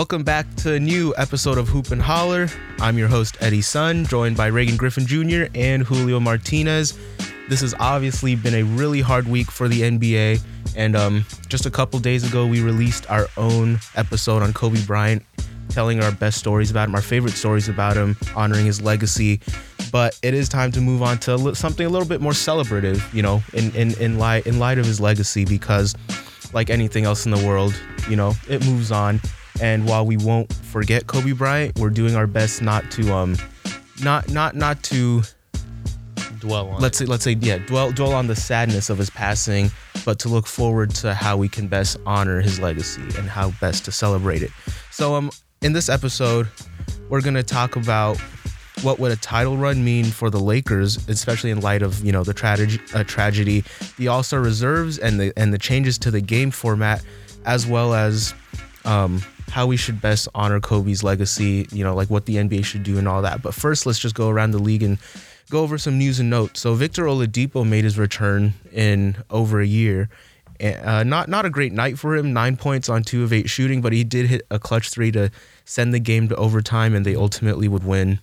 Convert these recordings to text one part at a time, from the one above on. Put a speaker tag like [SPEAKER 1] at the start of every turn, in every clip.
[SPEAKER 1] Welcome back to a new episode of Hoop and Holler. I'm your host, Eddie Sun, joined by Reagan Griffin Jr. and Julio Martinez. This has obviously been a really hard week for the NBA. And um, just a couple days ago, we released our own episode on Kobe Bryant, telling our best stories about him, our favorite stories about him, honoring his legacy. But it is time to move on to something a little bit more celebrative, you know, in, in, in, light, in light of his legacy, because like anything else in the world, you know, it moves on. And while we won't forget Kobe Bryant, we're doing our best not to um not not not to
[SPEAKER 2] dwell on.
[SPEAKER 1] let's say let's say yeah dwell dwell on the sadness of his passing, but to look forward to how we can best honor his legacy and how best to celebrate it. So um in this episode, we're gonna talk about what would a title run mean for the Lakers, especially in light of you know the tragedy, uh, tragedy, the All Star reserves, and the and the changes to the game format, as well as um, how we should best honor Kobe's legacy. You know, like what the NBA should do and all that. But first, let's just go around the league and go over some news and notes. So Victor Oladipo made his return in over a year. Uh, not not a great night for him. Nine points on two of eight shooting, but he did hit a clutch three to send the game to overtime, and they ultimately would win.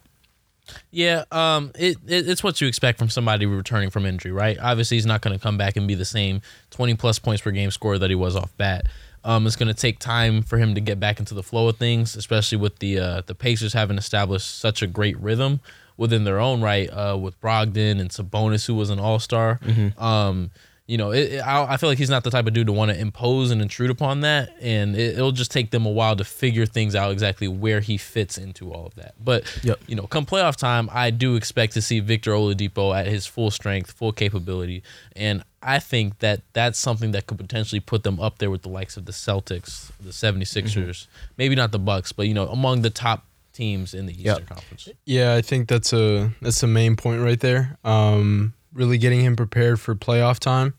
[SPEAKER 2] Yeah, um, it, it, it's what you expect from somebody returning from injury, right? Obviously, he's not going to come back and be the same twenty plus points per game scorer that he was off bat. Um, it's going to take time for him to get back into the flow of things, especially with the uh, the Pacers having established such a great rhythm within their own right uh, with Brogdon and Sabonis, who was an All Star.
[SPEAKER 1] Mm-hmm.
[SPEAKER 2] Um, you know, it, it, I, I feel like he's not the type of dude to want to impose and intrude upon that, and it, will just take them a while to figure things out exactly where he fits into all of that. But
[SPEAKER 1] Yep.
[SPEAKER 2] you know, come playoff time, I do expect to see Victor Oladipo at his full strength, full capability, and I think that that's something that could potentially put them up there with the likes of the Celtics, the 76ers, maybe not the Bucks, but you know, among the top teams in the Eastern
[SPEAKER 1] Yep.
[SPEAKER 2] Conference.
[SPEAKER 3] Yeah, I think that's a that's the main point right there. Um, really getting him prepared for playoff time,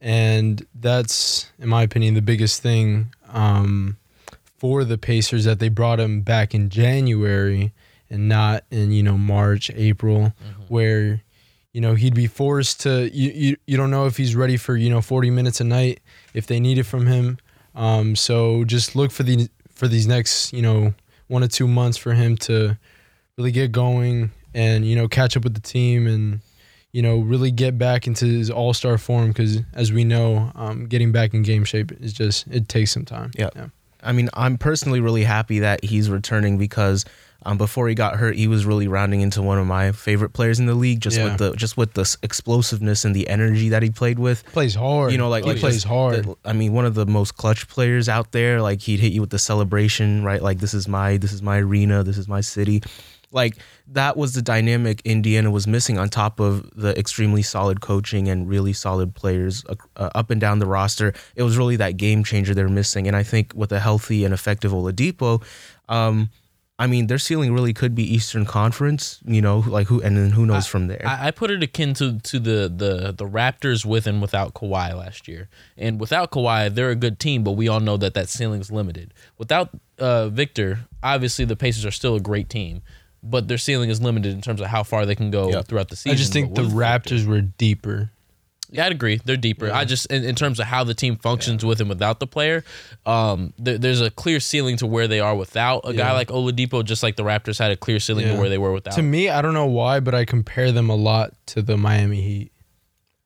[SPEAKER 3] and that's, in my opinion, the biggest thing um, for the Pacers that they brought him back in January and not in you know March, April, where you know he'd be forced to. You, you you don't know if he's ready for you know forty minutes a night if they need it from him. Um, so just look for the for these next you know one or two months for him to really get going and you know catch up with the team and you know really get back into his all star form because as we know, um, getting back in game shape is just it takes some time.
[SPEAKER 1] Yeah. I mean, I'm personally really happy that he's returning because um, before he got hurt, he was really rounding into one of my favorite players in the league, just
[SPEAKER 3] Yeah.
[SPEAKER 1] with the just with the explosiveness and the energy that he played with.
[SPEAKER 3] plays hard.
[SPEAKER 1] You know, like
[SPEAKER 3] he
[SPEAKER 1] like
[SPEAKER 3] plays hard.
[SPEAKER 1] the- I mean, one of the most clutch players out there. Like he'd hit you with the celebration, right? Like this is my this is my arena, this is my city. Like that was the dynamic Indiana was missing on top of the extremely solid coaching and really solid players uh, uh, up and down the roster. It was really that game changer they're missing. And I think with a healthy and effective Oladipo, um, I mean, their ceiling really could be Eastern Conference, you know, like who, and then who knows from there.
[SPEAKER 2] I, I put it akin to to the the the Raptors with and without Kawhi last year. And without Kawhi, they're a good team, but we all know that that ceiling's limited. Without uh, Victor, obviously the Pacers are still a great team, but their ceiling is limited in terms of how far they can go
[SPEAKER 1] Yeah.
[SPEAKER 2] throughout the season.
[SPEAKER 3] I just think the
[SPEAKER 2] with Victor-
[SPEAKER 3] Raptors were deeper.
[SPEAKER 2] Yeah, I'd agree. They're deeper. I just, in, in terms of how the team functions with and without the player, um, there, there's a clear ceiling to where they are without a guy
[SPEAKER 3] Yeah.
[SPEAKER 2] like Oladipo, just like the Raptors had a clear ceiling to where they were without.
[SPEAKER 3] To me, I don't know why, but I compare them a lot to the Miami Heat.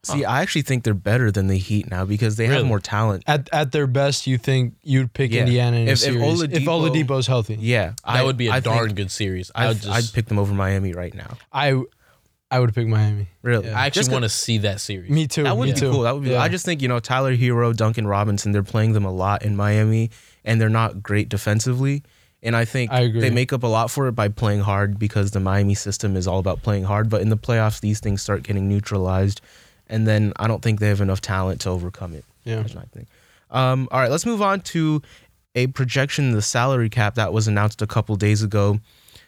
[SPEAKER 1] See, I actually think they're better than the Heat now because they have more talent.
[SPEAKER 3] At at their best, you think you'd pick
[SPEAKER 1] Yeah.
[SPEAKER 3] Indiana in
[SPEAKER 1] If-
[SPEAKER 3] a
[SPEAKER 1] if
[SPEAKER 3] series if
[SPEAKER 1] Oladipo-
[SPEAKER 3] Oladipo's healthy.
[SPEAKER 1] Yeah,
[SPEAKER 2] that would be a
[SPEAKER 1] a
[SPEAKER 2] darn good series. I
[SPEAKER 1] I'd,
[SPEAKER 2] would just,
[SPEAKER 1] I'd pick them over Miami right now.
[SPEAKER 3] I I would pick Miami.
[SPEAKER 1] Really,
[SPEAKER 3] Yeah.
[SPEAKER 2] I actually
[SPEAKER 1] Just
[SPEAKER 2] want to see that series.
[SPEAKER 3] Me too.
[SPEAKER 1] That would
[SPEAKER 3] me
[SPEAKER 1] be
[SPEAKER 3] too.
[SPEAKER 1] cool. That would be.
[SPEAKER 3] Yeah.
[SPEAKER 1] I just think you know Tyler Herro, Duncan Robinson. They're playing them a lot in Miami, and they're not great defensively. And I think
[SPEAKER 3] I agree.
[SPEAKER 1] they make up a lot for it by playing hard because the Miami system is all about playing hard. But in the playoffs, these things start getting neutralized, and then I don't think they have enough talent to overcome it.
[SPEAKER 3] yeah.
[SPEAKER 1] That's my thing. Um, all right, let's move on to a projection in the salary cap that was announced a couple days ago.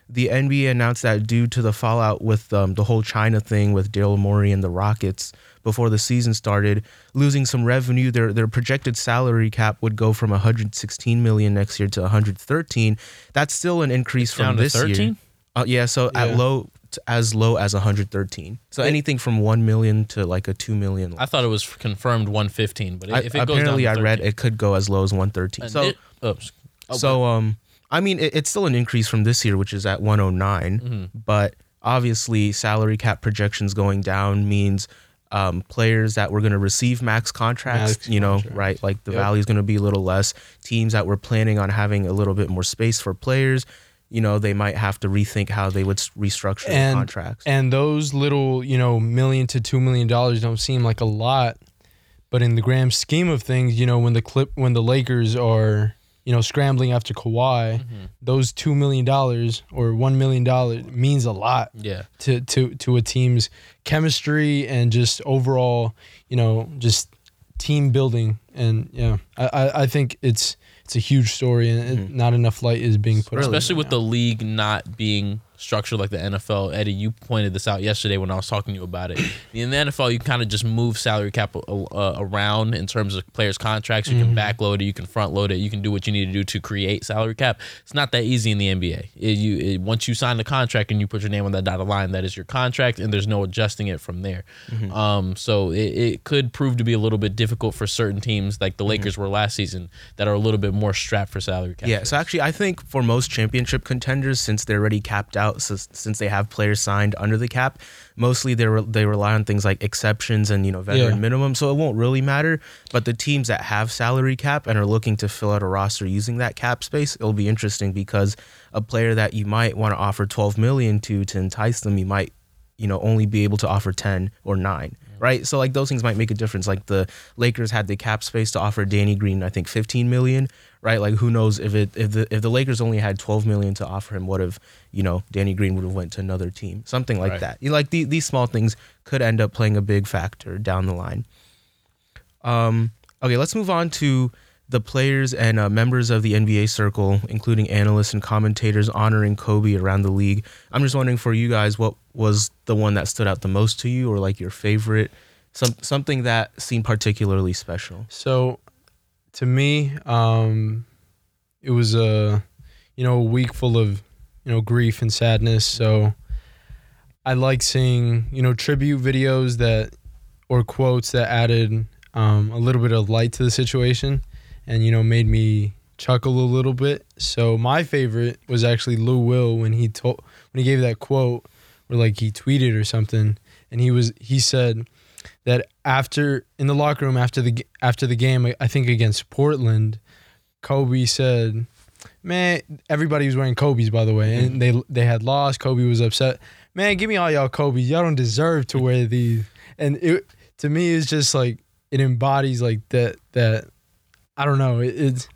[SPEAKER 1] The NBA announced that due to the fallout with um, the whole China thing with Daryl Morey and the Rockets before the season started, losing some revenue, their their projected salary cap would go from 116 million next year to 113. That's still an increase from
[SPEAKER 2] down to
[SPEAKER 1] this year.
[SPEAKER 2] 13?
[SPEAKER 1] Uh, yeah, so
[SPEAKER 3] Yeah.
[SPEAKER 1] at low as low as 113. So anything from 1 million to like a 2 million.
[SPEAKER 2] I thought it was confirmed 115, but
[SPEAKER 1] I,
[SPEAKER 2] if it goes down
[SPEAKER 1] apparently
[SPEAKER 2] to
[SPEAKER 1] I read it could go as low as 113.
[SPEAKER 2] and
[SPEAKER 1] So
[SPEAKER 2] it- oops, Oh,
[SPEAKER 1] so um, I mean, it, it's still an increase from this year, which is at 109.
[SPEAKER 2] Mm-hmm.
[SPEAKER 1] But obviously, salary cap projections going down means um, players that were going to receive max contracts,
[SPEAKER 3] Max
[SPEAKER 1] you know,
[SPEAKER 3] contracts.
[SPEAKER 1] right? Like the
[SPEAKER 3] Yep.
[SPEAKER 1] value is going to be a little less. Teams that were planning on having a little bit more space for players, you know, they might have to rethink how they would restructure
[SPEAKER 3] And-
[SPEAKER 1] contracts.
[SPEAKER 3] And those little, you know, million to two million dollars don't seem like a lot, but in the grand scheme of things, you know, when the clip when the Lakers are, you know, scrambling after Kawhi,
[SPEAKER 2] Mm-hmm.
[SPEAKER 3] those two million dollars or one million dollars means a lot
[SPEAKER 2] Yeah.
[SPEAKER 3] to to to a team's chemistry and just overall, you know, just team building. And yeah, I I, I think it's it's a huge story and it, not enough light is being put
[SPEAKER 2] especially
[SPEAKER 3] right
[SPEAKER 2] with
[SPEAKER 3] now.
[SPEAKER 2] the league not being structured like the NFL. Eddie, you pointed this out yesterday when I was talking to you about it. In the NFL, you kind of just move salary cap uh, around in terms of players' contracts. You can backload it, you can front load it, you can do what you need to do to create salary cap. It's not that easy in the NBA. It, you it, once you sign the contract and you put your name on that dotted line, that is your contract, and there's no adjusting it from there. Um, so it, it could prove to be a little bit difficult for certain teams, like the Lakers were last season, that are a little bit more strapped for salary cap.
[SPEAKER 1] Yeah, so actually, I think for most championship contenders, since they're already capped out, so, since they have players signed under the cap, mostly they re- they rely on things like exceptions and you know veteran
[SPEAKER 3] Yeah.
[SPEAKER 1] minimum, so it won't really matter. But the teams that have salary cap and are looking to fill out a roster using that cap space, it'll be interesting because a player that you might want to offer 12 million to to entice them, you might you know only be able to offer 10 or 9 right? So like those things might make a difference. Like the lakers had the cap space to offer danny green i think 15 million right? Like who knows if it if the if the lakers only had 12 million to offer him what if you know danny green would have went to another team? Something like
[SPEAKER 2] Right.
[SPEAKER 1] that. You know, like the, these small things could end up playing a big factor down the line. Um okay let's move on to the players and uh, members of the NBA circle, including analysts and commentators, honoring Kobe around the league. I'm just wondering for you guys, what was the one that stood out the most to you, or like your favorite, some something that seemed particularly special.
[SPEAKER 3] So, to me, um, it was a you know a week full of you know grief and sadness. So, I like seeing you know tribute videos that or quotes that added um, a little bit of light to the situation, and you know made me chuckle a little bit. So my favorite was actually Lou Will when he told when he gave that quote, or like he tweeted or something, and he was he said that after in the locker room after the after the game, I- I think against Portland, Kobe said, "Man, everybody was wearing Kobe's by the way, and mm-hmm. they they had lost. Kobe was upset. Man, give me all y'all Kobe's. Y'all don't deserve to wear these." And it to me is just like it embodies like that that I don't know. It, it's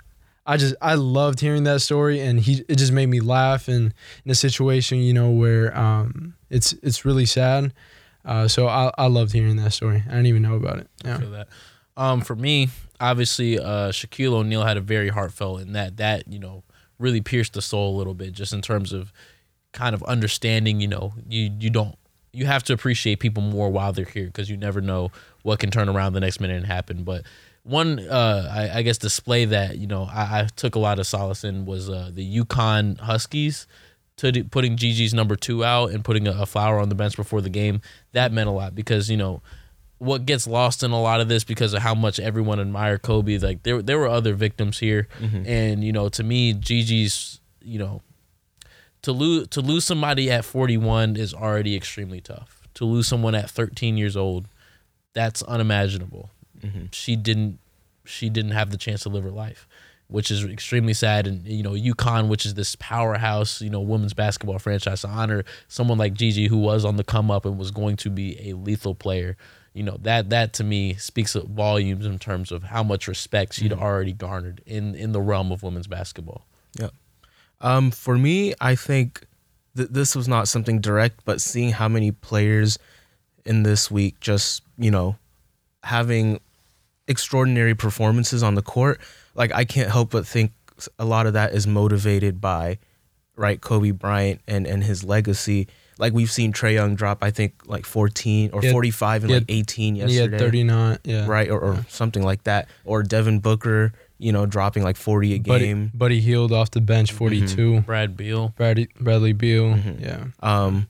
[SPEAKER 3] I just I loved hearing that story, and he it just made me laugh. And in a situation, you know, where um it's it's really sad. Uh, so I I loved hearing that story. I didn't even know about it. Yeah.
[SPEAKER 2] feel that. Um, for me, obviously, uh, Shaquille O'Neal had a very heartfelt, and that that you know really pierced the soul a little bit, just in terms of kind of understanding. You know, you you don't you have to appreciate people more while they're here because you never know what can turn around the next minute and happen. But one, uh, I, I guess, display that you know I, I took a lot of solace in was uh, the UConn Huskies. To putting Gigi's number two out and putting a, a flower on the bench before the game, that meant a lot because you know what gets lost in a lot of this because of how much everyone admired Kobe. Like there, there were other victims here, and you know, to me, Gigi's, you know, to lose to lose somebody at 41 is already extremely tough. To lose someone at 13 years old, that's unimaginable. She didn't, she didn't have the chance to live her life, which is extremely sad. And you know, UConn, which is this powerhouse, you know, women's basketball franchise, to honor someone like Gigi who was on the come up and was going to be a lethal player you know that that to me speaks volumes in terms of how much respect she'd already garnered in in the realm of women's basketball.
[SPEAKER 1] Yeah, Um, for me, I think th- this was not something direct, but seeing how many players in this week just, you know, having extraordinary performances on the court, like I can't help but think a lot of that is motivated by, right, Kobe Bryant and, and his legacy. Like we've seen Trae Young drop, I think, like 14 or
[SPEAKER 3] had-
[SPEAKER 1] 45 and
[SPEAKER 3] he
[SPEAKER 1] like
[SPEAKER 3] had-
[SPEAKER 1] 18
[SPEAKER 3] And
[SPEAKER 1] yesterday
[SPEAKER 3] had 39. Yeah.
[SPEAKER 1] right or, or something like that or devin booker you know dropping like 40 a
[SPEAKER 3] Buddy,
[SPEAKER 1] game
[SPEAKER 3] Buddy Hield off the bench, 42.
[SPEAKER 2] Brad Beal.
[SPEAKER 3] Bradley, Bradley Beal.
[SPEAKER 1] Mm-hmm.
[SPEAKER 3] Yeah.
[SPEAKER 1] um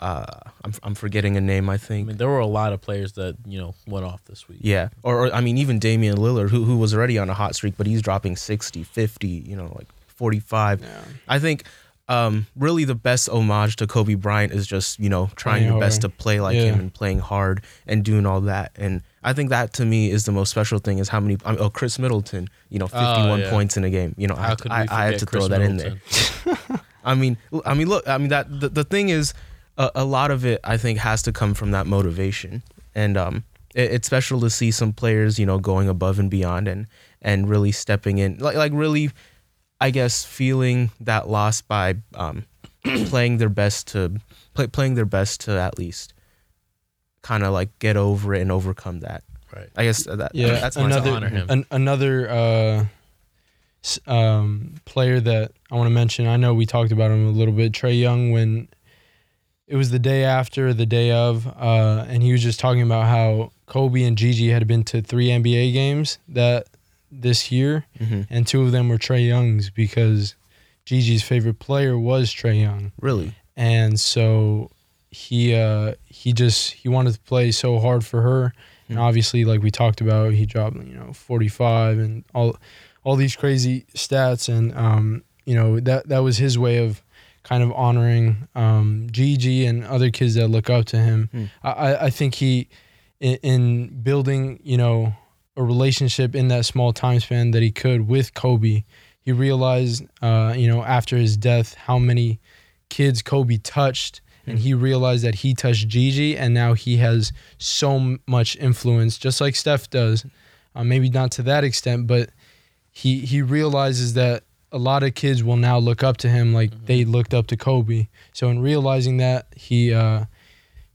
[SPEAKER 1] uh I'm, I'm forgetting a name i think.
[SPEAKER 2] I
[SPEAKER 1] think
[SPEAKER 2] mean, there were a lot of players that you know went off this week.
[SPEAKER 1] yeah or, or i mean even damian lillard who, who was already on a hot streak but he's dropping 60 50 you know like 45.
[SPEAKER 3] Yeah.
[SPEAKER 1] I think um, really the best homage to Kobe Bryant is just you know trying
[SPEAKER 3] Playing
[SPEAKER 1] your best to play like
[SPEAKER 3] Yeah.
[SPEAKER 1] him and playing hard and doing all that. And I think that to me is the most special thing is how many. I mean, oh, Khris Middleton, you know, 51
[SPEAKER 2] yeah.
[SPEAKER 1] points in a game. You know, I,
[SPEAKER 2] How
[SPEAKER 1] had
[SPEAKER 2] could
[SPEAKER 1] to- I, I had to
[SPEAKER 2] Chris
[SPEAKER 1] throw that in there. I mean, l- I mean, look, I mean that the, the thing is, a, a lot of it I think has to come from that motivation, and um, it, it's special to see some players, you know, going above and beyond and and really stepping in, like like really, I guess, feeling that loss by um, playing their best to play, playing their best to at least kind of like get over it and overcome that.
[SPEAKER 2] Right.
[SPEAKER 1] I guess that
[SPEAKER 3] Yeah,
[SPEAKER 1] that's my
[SPEAKER 3] another
[SPEAKER 2] honor him.
[SPEAKER 3] An, another uh, um, player that I want to mention. I know we talked about him a little bit. Trae Young when it was the day after, the day of, uh, and he was just talking about how Kobe and Gigi had been to three NBA games that this year,
[SPEAKER 1] Mhm.
[SPEAKER 3] and two of them were Trae Young's because Gigi's favorite player was Trae Young
[SPEAKER 1] really.
[SPEAKER 3] and so he uh he just he wanted to play so hard for her and
[SPEAKER 1] Hmm.
[SPEAKER 3] obviously like we talked about he dropped you know 45 and all all these crazy stats and um you know that that was his way of kind of honoring um Gigi and other kids that look up to him
[SPEAKER 1] Hmm.
[SPEAKER 3] I I- think he in, in building you know a relationship in that small time span that he could with Kobe he realized uh you know after his death how many kids Kobe touched, and he realized that he touched Gigi, and now he has so much influence, just like Steph does. Uh, maybe not to that extent, but he he realizes that a lot of kids will now look up to him like they looked up to Kobe. So in realizing that, he uh,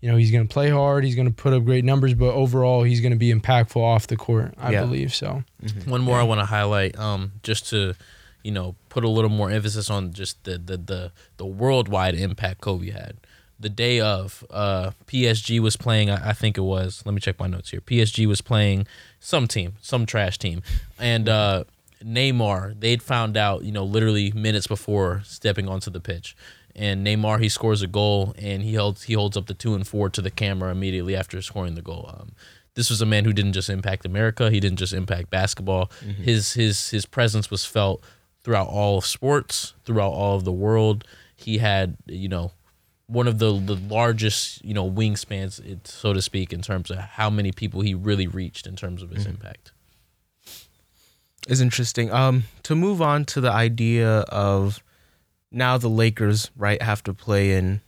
[SPEAKER 3] you know he's going to play hard, he's going to put up great numbers, but overall he's going to be impactful off the court. I
[SPEAKER 1] Yeah.
[SPEAKER 3] believe so.
[SPEAKER 2] One more I want to highlight, um, just to, you know, put a little more emphasis on just the the the, the worldwide impact Kobe had. The day of, uh, PSG was playing. I, I think it was. Let me check my notes here. PSG was playing some team, some trash team, and uh, Neymar. They'd found out, you know, literally minutes before stepping onto the pitch. And Neymar, he scores a goal, and he holds he holds up the two and four to the camera immediately after scoring the goal. Um, this was a man who didn't just impact America. He didn't just impact basketball. His his his presence was felt throughout all of sports, throughout all of the world. He had you know one of the the largest you know wingspans, so to speak, in terms of how many people he really reached in terms of his impact.
[SPEAKER 1] Is interesting. Um, to move on to the idea of now the Lakers right have to play in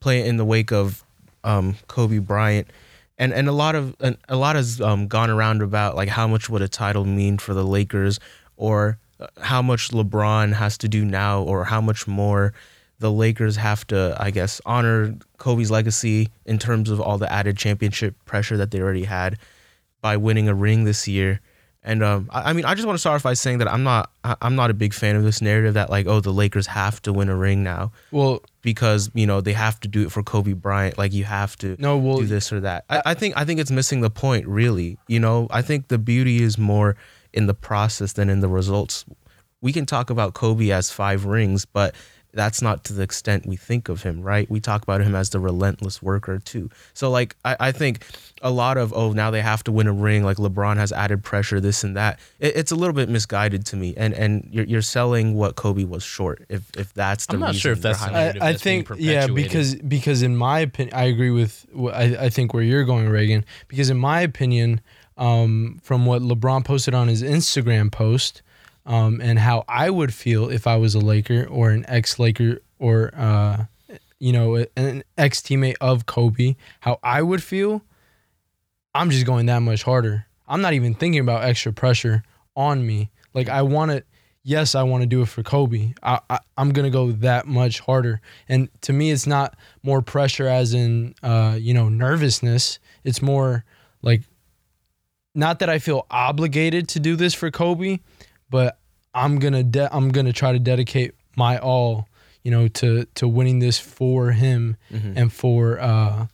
[SPEAKER 1] play in the wake of um, Kobe Bryant, and and a lot of and a lot has um, gone around about like how much would a title mean for the Lakers, or uh, how much LeBron has to do now, or how much more the Lakers have to, I guess, honor Kobe's legacy in terms of all the added championship pressure that they already had by winning a ring this year. And um, I, I mean, I just want to start off by saying that I'm not, I, I'm not a big fan of this narrative that like, oh, the Lakers have to win a ring now
[SPEAKER 3] Well,
[SPEAKER 1] because you know they have to do it for Kobe Bryant. Like you have to
[SPEAKER 3] no, well,
[SPEAKER 1] do this or that. I, I think I think it's missing the point. Really, you know, I think the beauty is more in the process than in the results. We can talk about Kobe as five rings, but that's not to the extent we think of him, right? We talk about him as the relentless worker too. So like I, I think a lot of oh now they have to win a ring, like LeBron has added pressure, this and that. It, it's a little bit misguided to me, and and you're, you're selling what Kobe was short. If if that's the
[SPEAKER 2] I'm not sure
[SPEAKER 1] reason
[SPEAKER 2] if that's the
[SPEAKER 3] I, I
[SPEAKER 2] that's
[SPEAKER 3] think yeah because because in my opinion I agree with wh- I, I think where you're going Reagan because in my opinion um, from what LeBron posted on his Instagram post um, and how I would feel if I was a Laker or an ex Laker or uh, you know an ex teammate of Kobe how I would feel I'm just going that much harder I'm not even thinking about extra pressure on me like I want to yes, I want to do it for Kobe. I, I I'm gonna go that much harder. And to me, it's not more pressure as in uh, you know nervousness. It's more like not that I feel obligated to do this for Kobe, but I'm gonna de- I'm gonna try to dedicate my all, you know, to to winning this for him and for uh,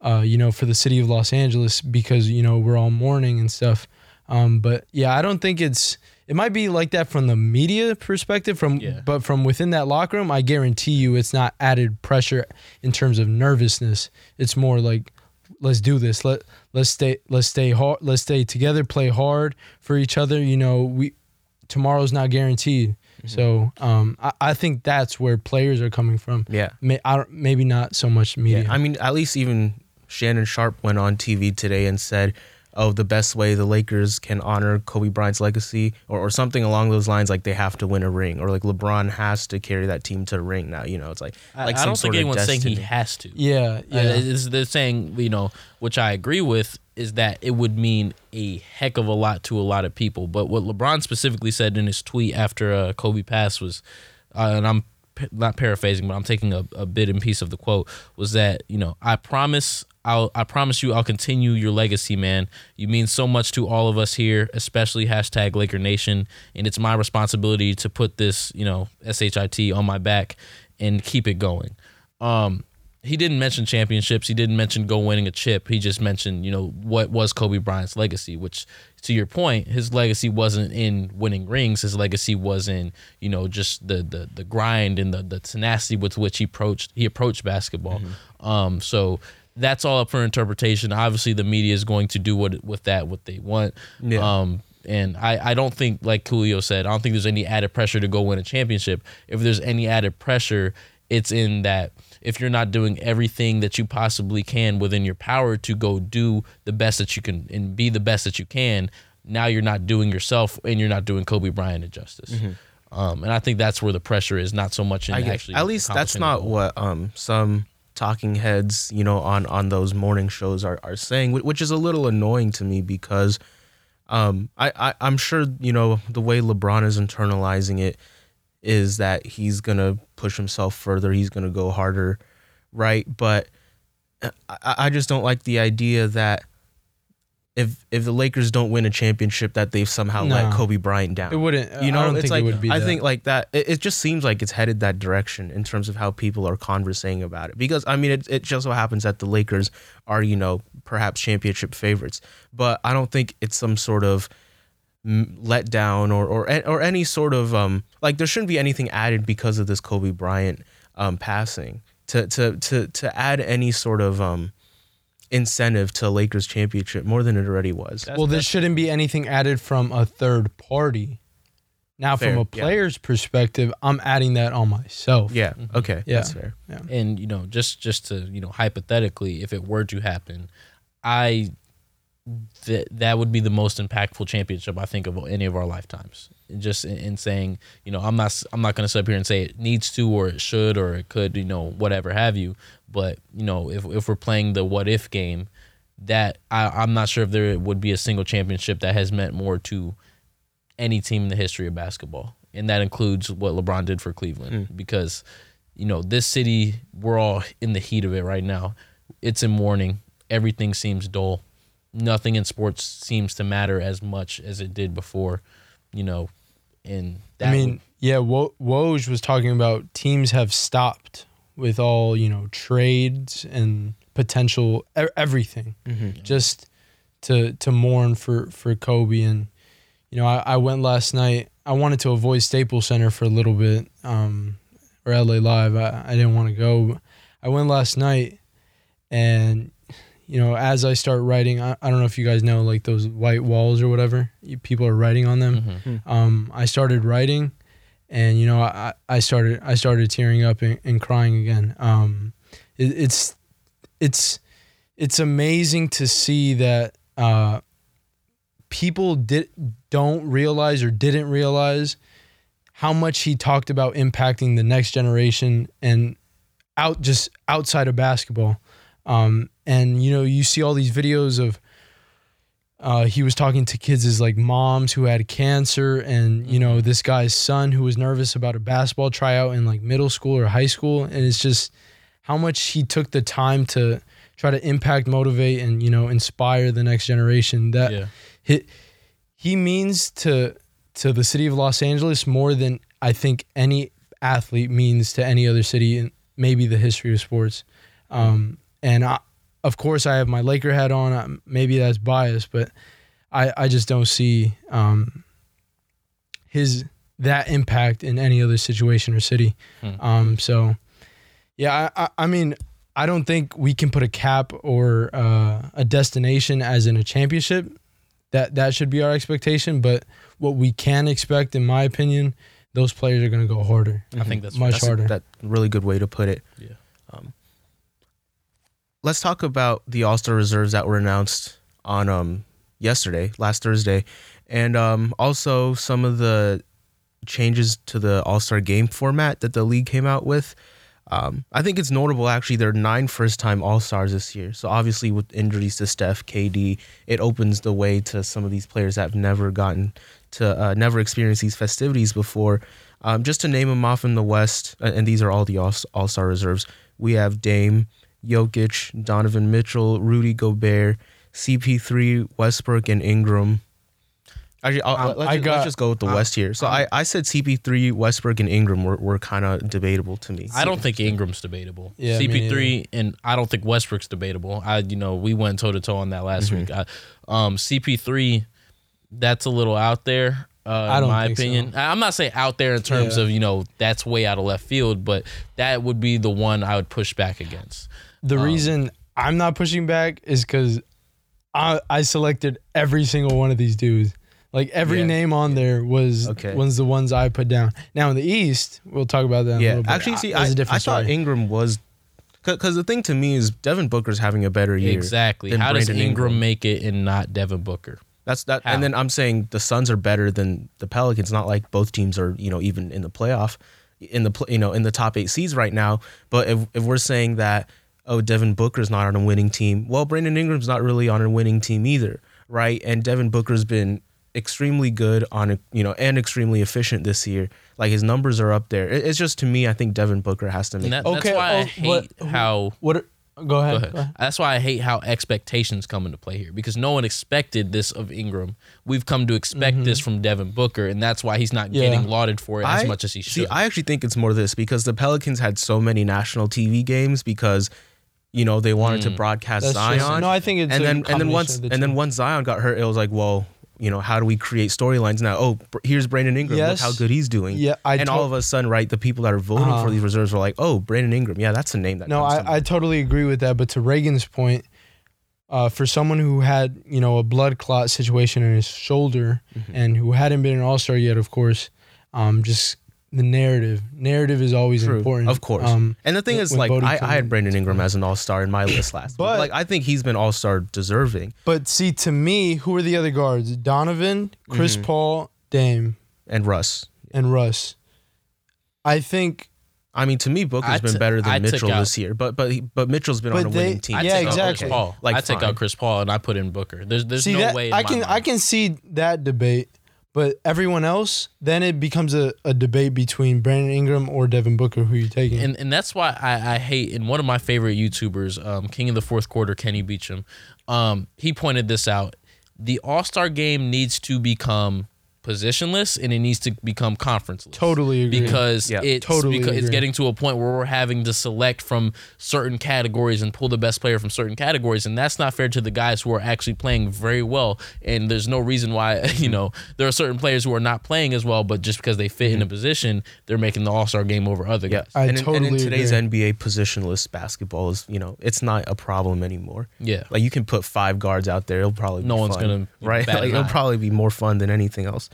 [SPEAKER 3] uh, you know, for the city of Los Angeles because you know we're all mourning and stuff. Um, but yeah, I don't think it's. It might be like that from the media perspective, from
[SPEAKER 2] Yeah.
[SPEAKER 3] but from within that locker room, I guarantee you, it's not added pressure in terms of nervousness. It's more like, let's do this. Let let's stay let's stay hard. Let's stay together. Play hard for each other. You know, we tomorrow's not guaranteed. So um, I, I think that's where players are coming from.
[SPEAKER 1] Yeah.
[SPEAKER 3] May, I don't, maybe not so much media.
[SPEAKER 1] Yeah, I mean, at least even Shannon Sharpe went on TV today and said, "Oh, the best way the Lakers can honor Kobe Bryant's legacy, or, or something along those lines, like they have to win a ring, or like LeBron has to carry that team to a ring." Now, you know, it's like
[SPEAKER 2] I,
[SPEAKER 1] like
[SPEAKER 2] I don't think
[SPEAKER 1] of
[SPEAKER 2] anyone's saying he has to.
[SPEAKER 3] yeah, yeah.
[SPEAKER 2] Uh, it's- they're saying, you know, which I agree with, is that it would mean a heck of a lot to a lot of people. But what LeBron specifically said in his tweet after uh, Kobe passed was, uh, and I'm not paraphrasing, but I'm taking a, a bit and piece of the quote, was that, you know, I promise. I'll, I promise you I'll continue your legacy, man. You mean so much to all of us here, especially hashtag Laker Nation. And it's my responsibility to put this, you know, SHIT on my back and keep it going. Um, he didn't mention championships. He didn't mention go winning a chip. He just mentioned, you know, what was Kobe Bryant's legacy, which to your point, his legacy wasn't in winning rings. His legacy was in, you know, just the the the grind and the the tenacity with which he approached he approached basketball. Um so that's all up for interpretation. Obviously the media is going to do what with that what they want.
[SPEAKER 1] Yeah.
[SPEAKER 2] Um and I, I don't think, like Coolio said, I don't think there's any added pressure to go win a championship. If there's any added pressure, it's in that if you're not doing everything that you possibly can within your power to go do the best that you can and be the best that you can, now you're not doing yourself and you're not doing Kobe Bryant a justice. Um, and I think that's where the pressure is, not so much in
[SPEAKER 1] I guess,
[SPEAKER 2] actually.
[SPEAKER 1] at least that's not what um some talking heads, you know, on on those morning shows are are saying, which is a little annoying to me because um I, I I'm sure you know the way LeBron is internalizing it is that he's gonna push himself further, he's gonna go harder, right? But uh, I, I just don't like the idea that if if the Lakers don't win a championship, that they've somehow let Kobe Bryant down
[SPEAKER 3] it wouldn't.
[SPEAKER 1] you know,
[SPEAKER 3] I don't
[SPEAKER 1] it's
[SPEAKER 3] think
[SPEAKER 1] like
[SPEAKER 3] it would be.
[SPEAKER 1] I
[SPEAKER 3] that.
[SPEAKER 1] think like that. It, it just seems like it's headed that direction in terms of how people are conversing about it. Because I mean, it it just so happens that the Lakers are you know perhaps championship favorites, but I don't think it's some sort of letdown or or or any sort of um like there shouldn't be anything added because of this Kobe Bryant um passing to to to to add any sort of um incentive to Lakers championship more than it already was.
[SPEAKER 2] That's-
[SPEAKER 3] well, there shouldn't be anything added from a third party. Now,
[SPEAKER 1] Fair,
[SPEAKER 3] from a
[SPEAKER 1] yeah.
[SPEAKER 3] player's perspective, I'm adding that on myself.
[SPEAKER 1] Yeah. Mm-hmm. Okay.
[SPEAKER 3] Yeah.
[SPEAKER 1] That's fair.
[SPEAKER 2] and you know just just to you know hypothetically if it were to happen i that that would be the most impactful championship i think of any of our lifetimes just in, in saying you know i'm not i'm not going to sit up here and say it needs to or it should or it could you know whatever have you but you know if, if we're playing the what if game that I, i'm not sure if there would be a single championship that has meant more to any team in the history of basketball and that includes what lebron did for cleveland hmm. because you know, this city, we're all in the heat of it right now. It's in mourning. Everything seems dull. Nothing in sports seems to matter as much as it did before, you know. And that
[SPEAKER 3] I mean,
[SPEAKER 2] would-
[SPEAKER 3] yeah, Wo- Woj was talking about teams have stopped with all you know trades and potential e- everything just to to mourn for for Kobe and you know I, I went last night. I wanted to avoid Staples Center for a little bit um, or LA Live. I, I didn't want to go. I went last night and you know as I start writing, I, I don't know if you guys know like those white walls or whatever. You, people are writing on them
[SPEAKER 2] Mhm.
[SPEAKER 3] um, I started writing, and you know, I, I started I started tearing up and, and crying again. Um, it, it's it's it's amazing to see that uh, people did don't realize or didn't realize how much he talked about impacting the next generation and out just outside of basketball. Um, and you know, you see all these videos of uh, he was talking to kids as like moms who had cancer and you know this guy's son who was nervous about a basketball tryout in like middle school or high school and it's just how much he took the time to try to impact motivate and you know inspire the next generation that
[SPEAKER 2] yeah.
[SPEAKER 3] he, he means to to the city of Los Angeles more than I think any athlete means to any other city in maybe the history of sports. Um, and I, of course, I have my Laker hat on. Maybe that's biased, but I I just don't see um, his that impact in any other situation or city.
[SPEAKER 2] Hmm.
[SPEAKER 3] Um, so yeah, I, I, I mean. I don't think we can put a cap or uh, a destination as in a championship that that should be our expectation. But what we can expect, in my opinion, those players are going to go harder.
[SPEAKER 2] I think that's
[SPEAKER 3] much
[SPEAKER 1] That's a,
[SPEAKER 3] harder.
[SPEAKER 1] that really good way to put it.
[SPEAKER 2] Yeah.
[SPEAKER 1] Let's talk about the All Star reserves that were announced on um yesterday, last Thursday, and um also some of the changes to the All Star game format that the league came out with. Um, I think it's notable actually. There are nine first time All Stars this year. So obviously with injuries to Steph, KD, it opens the way to some of these players that have never gotten to uh, never experienced these festivities before. Um, just to name them off in the West, and these are all the All Star reserves. We have Dame, Jokic, Donovan Mitchell, Rudy Gobert, CP3, Westbrook, and Ingram. Actually, I'll,
[SPEAKER 3] Um,
[SPEAKER 1] let's,
[SPEAKER 3] I
[SPEAKER 1] ju-
[SPEAKER 3] got-
[SPEAKER 1] let's just go with the
[SPEAKER 3] um,
[SPEAKER 1] West here. So I, I said CP3, Westbrook, and Ingram were, were kind of debatable to me.
[SPEAKER 2] I don't think Ingram's debatable.
[SPEAKER 3] Yeah,
[SPEAKER 2] CP3 and I don't think Westbrook's debatable. I you know we went toe to toe on that last
[SPEAKER 3] Mm-hmm.
[SPEAKER 2] week. I, um, CP3, that's a little out there. Uh,
[SPEAKER 3] I
[SPEAKER 2] in
[SPEAKER 3] don't
[SPEAKER 2] my
[SPEAKER 3] think so.
[SPEAKER 2] opinion, I- I'm not saying out there in terms
[SPEAKER 3] Yeah.
[SPEAKER 2] of you know that's way out of left field, but that would be the one I would push back against.
[SPEAKER 3] The
[SPEAKER 2] Um,
[SPEAKER 3] reason I'm not pushing back is because I I selected every single one of these dudes. Like every
[SPEAKER 1] Yeah.
[SPEAKER 3] name on there was
[SPEAKER 1] Okay.
[SPEAKER 3] was the ones I put down. Now in the East, we'll talk about that. in a
[SPEAKER 1] Yeah,
[SPEAKER 3] little bit.
[SPEAKER 1] actually, see,
[SPEAKER 3] That's
[SPEAKER 1] I,
[SPEAKER 3] a different
[SPEAKER 1] I thought
[SPEAKER 3] story.
[SPEAKER 1] Ingram was because the thing to me is Devin Booker's having a better year.
[SPEAKER 2] Exactly.
[SPEAKER 1] than
[SPEAKER 2] How does Ingram,
[SPEAKER 1] Ingram.
[SPEAKER 2] make it and not Devin Booker?
[SPEAKER 1] That's that,
[SPEAKER 2] How?
[SPEAKER 1] and then I'm saying the Suns are better than the Pelicans. Not like both teams are, you know, even in the playoff, in the pl- you know in the top eight seeds right now. But if if we're saying that oh Devin Booker's not on a winning team, well Brandon Ingram's not really on a winning team either, right? And Devin Booker's been extremely good on a, you know and extremely efficient this year. Like his numbers are up there. It's just to me, I think Devin Booker has to make.
[SPEAKER 2] And that,
[SPEAKER 3] Okay,
[SPEAKER 2] that's why I
[SPEAKER 3] oh,
[SPEAKER 2] hate
[SPEAKER 3] what-
[SPEAKER 2] how
[SPEAKER 3] What? are- Go ahead.
[SPEAKER 2] Go
[SPEAKER 3] Go
[SPEAKER 2] ahead.
[SPEAKER 3] ahead.
[SPEAKER 2] That's why I hate how expectations come into play here because no one expected this of Ingram. We've come to expect this from Devin Booker, and that's why he's not
[SPEAKER 3] Mm-hmm. Yeah.
[SPEAKER 2] getting lauded for it as
[SPEAKER 1] I-
[SPEAKER 2] much as he should. See.
[SPEAKER 1] I actually think it's more this because the Pelicans had so many national TV games because, you know, they wanted to
[SPEAKER 2] Mm.
[SPEAKER 1] broadcast
[SPEAKER 3] That's.
[SPEAKER 1] Zion.
[SPEAKER 3] No, I think it's
[SPEAKER 1] and then and then once
[SPEAKER 3] the
[SPEAKER 1] and then once Zion got hurt, it was like, well, you know, how do we create storylines now? Oh, here's Brandon Ingram.
[SPEAKER 3] Yes.
[SPEAKER 1] Look how good he's doing.
[SPEAKER 3] Yeah, I
[SPEAKER 1] and
[SPEAKER 3] to-
[SPEAKER 1] all of a sudden, right, the people that are voting
[SPEAKER 3] Uh-huh.
[SPEAKER 1] for these reserves were like, oh, Brandon Ingram. Yeah, that's a name that.
[SPEAKER 3] No,
[SPEAKER 1] to
[SPEAKER 3] I, I totally agree with that. But to Reagan's point, uh, for someone who had you know a blood clot situation in his shoulder
[SPEAKER 1] Mm-hmm.
[SPEAKER 3] and who hadn't been an All Star yet, of course, um, just the narrative. Narrative is always
[SPEAKER 1] True,
[SPEAKER 3] important,
[SPEAKER 1] of course.
[SPEAKER 3] Um,
[SPEAKER 1] and the thing is, like, I, I had. Brandon Ingram as an All Star in my list last.
[SPEAKER 3] But-
[SPEAKER 1] But like, I think he's been All Star deserving.
[SPEAKER 3] but see, to me, who are the other guards? Donovan, Chris
[SPEAKER 1] Mm-hmm.
[SPEAKER 3] Paul, Dame,
[SPEAKER 1] And Russ.
[SPEAKER 3] and Russ. I think
[SPEAKER 1] I mean, to me, Booker's
[SPEAKER 2] I
[SPEAKER 1] been better than
[SPEAKER 2] I
[SPEAKER 1] Mitchell
[SPEAKER 2] out-
[SPEAKER 1] this year, but but but Mitchell's been
[SPEAKER 3] But
[SPEAKER 1] on a
[SPEAKER 3] they-
[SPEAKER 1] winning team.
[SPEAKER 2] I
[SPEAKER 3] Yeah, exactly.
[SPEAKER 2] Paul.
[SPEAKER 1] Like,
[SPEAKER 2] I take
[SPEAKER 1] fine.
[SPEAKER 2] out Chris Paul and I put in Booker. There's there's
[SPEAKER 3] see
[SPEAKER 2] no
[SPEAKER 3] that
[SPEAKER 2] way. in
[SPEAKER 3] I
[SPEAKER 2] my
[SPEAKER 3] can I can see that debate, but everyone else, then it becomes a, a debate between Brandon Ingram or Devin Booker. Who you taking?
[SPEAKER 2] and and that's why I, I hate and one of my favorite YouTubers, um, King of the Fourth Quarter, Kenny Beecham, um, he pointed this out. The All Star game needs to become positionless and it needs to become conferenceless.
[SPEAKER 3] Totally agree.
[SPEAKER 2] Because
[SPEAKER 1] Yeah,
[SPEAKER 2] it's
[SPEAKER 3] totally
[SPEAKER 2] because it's getting to a point where we're having to select from certain categories and pull the best player from certain categories, and that's not fair to the guys who are actually playing very well. And there's no reason why you know there are certain players who are not playing as well, but just because they fit in a mm-hmm. position, they're making the All Star game over other
[SPEAKER 1] Yeah,
[SPEAKER 2] guys.
[SPEAKER 3] I
[SPEAKER 1] and, in, and in today's
[SPEAKER 3] agree.
[SPEAKER 1] NBA, positionless basketball is you know it's not a problem anymore.
[SPEAKER 2] Yeah.
[SPEAKER 1] Like you can put five guards out there, it'll probably
[SPEAKER 2] No
[SPEAKER 1] be
[SPEAKER 2] one's
[SPEAKER 1] fun,
[SPEAKER 2] gonna
[SPEAKER 1] right. Like, it'll probably be more fun than anything else.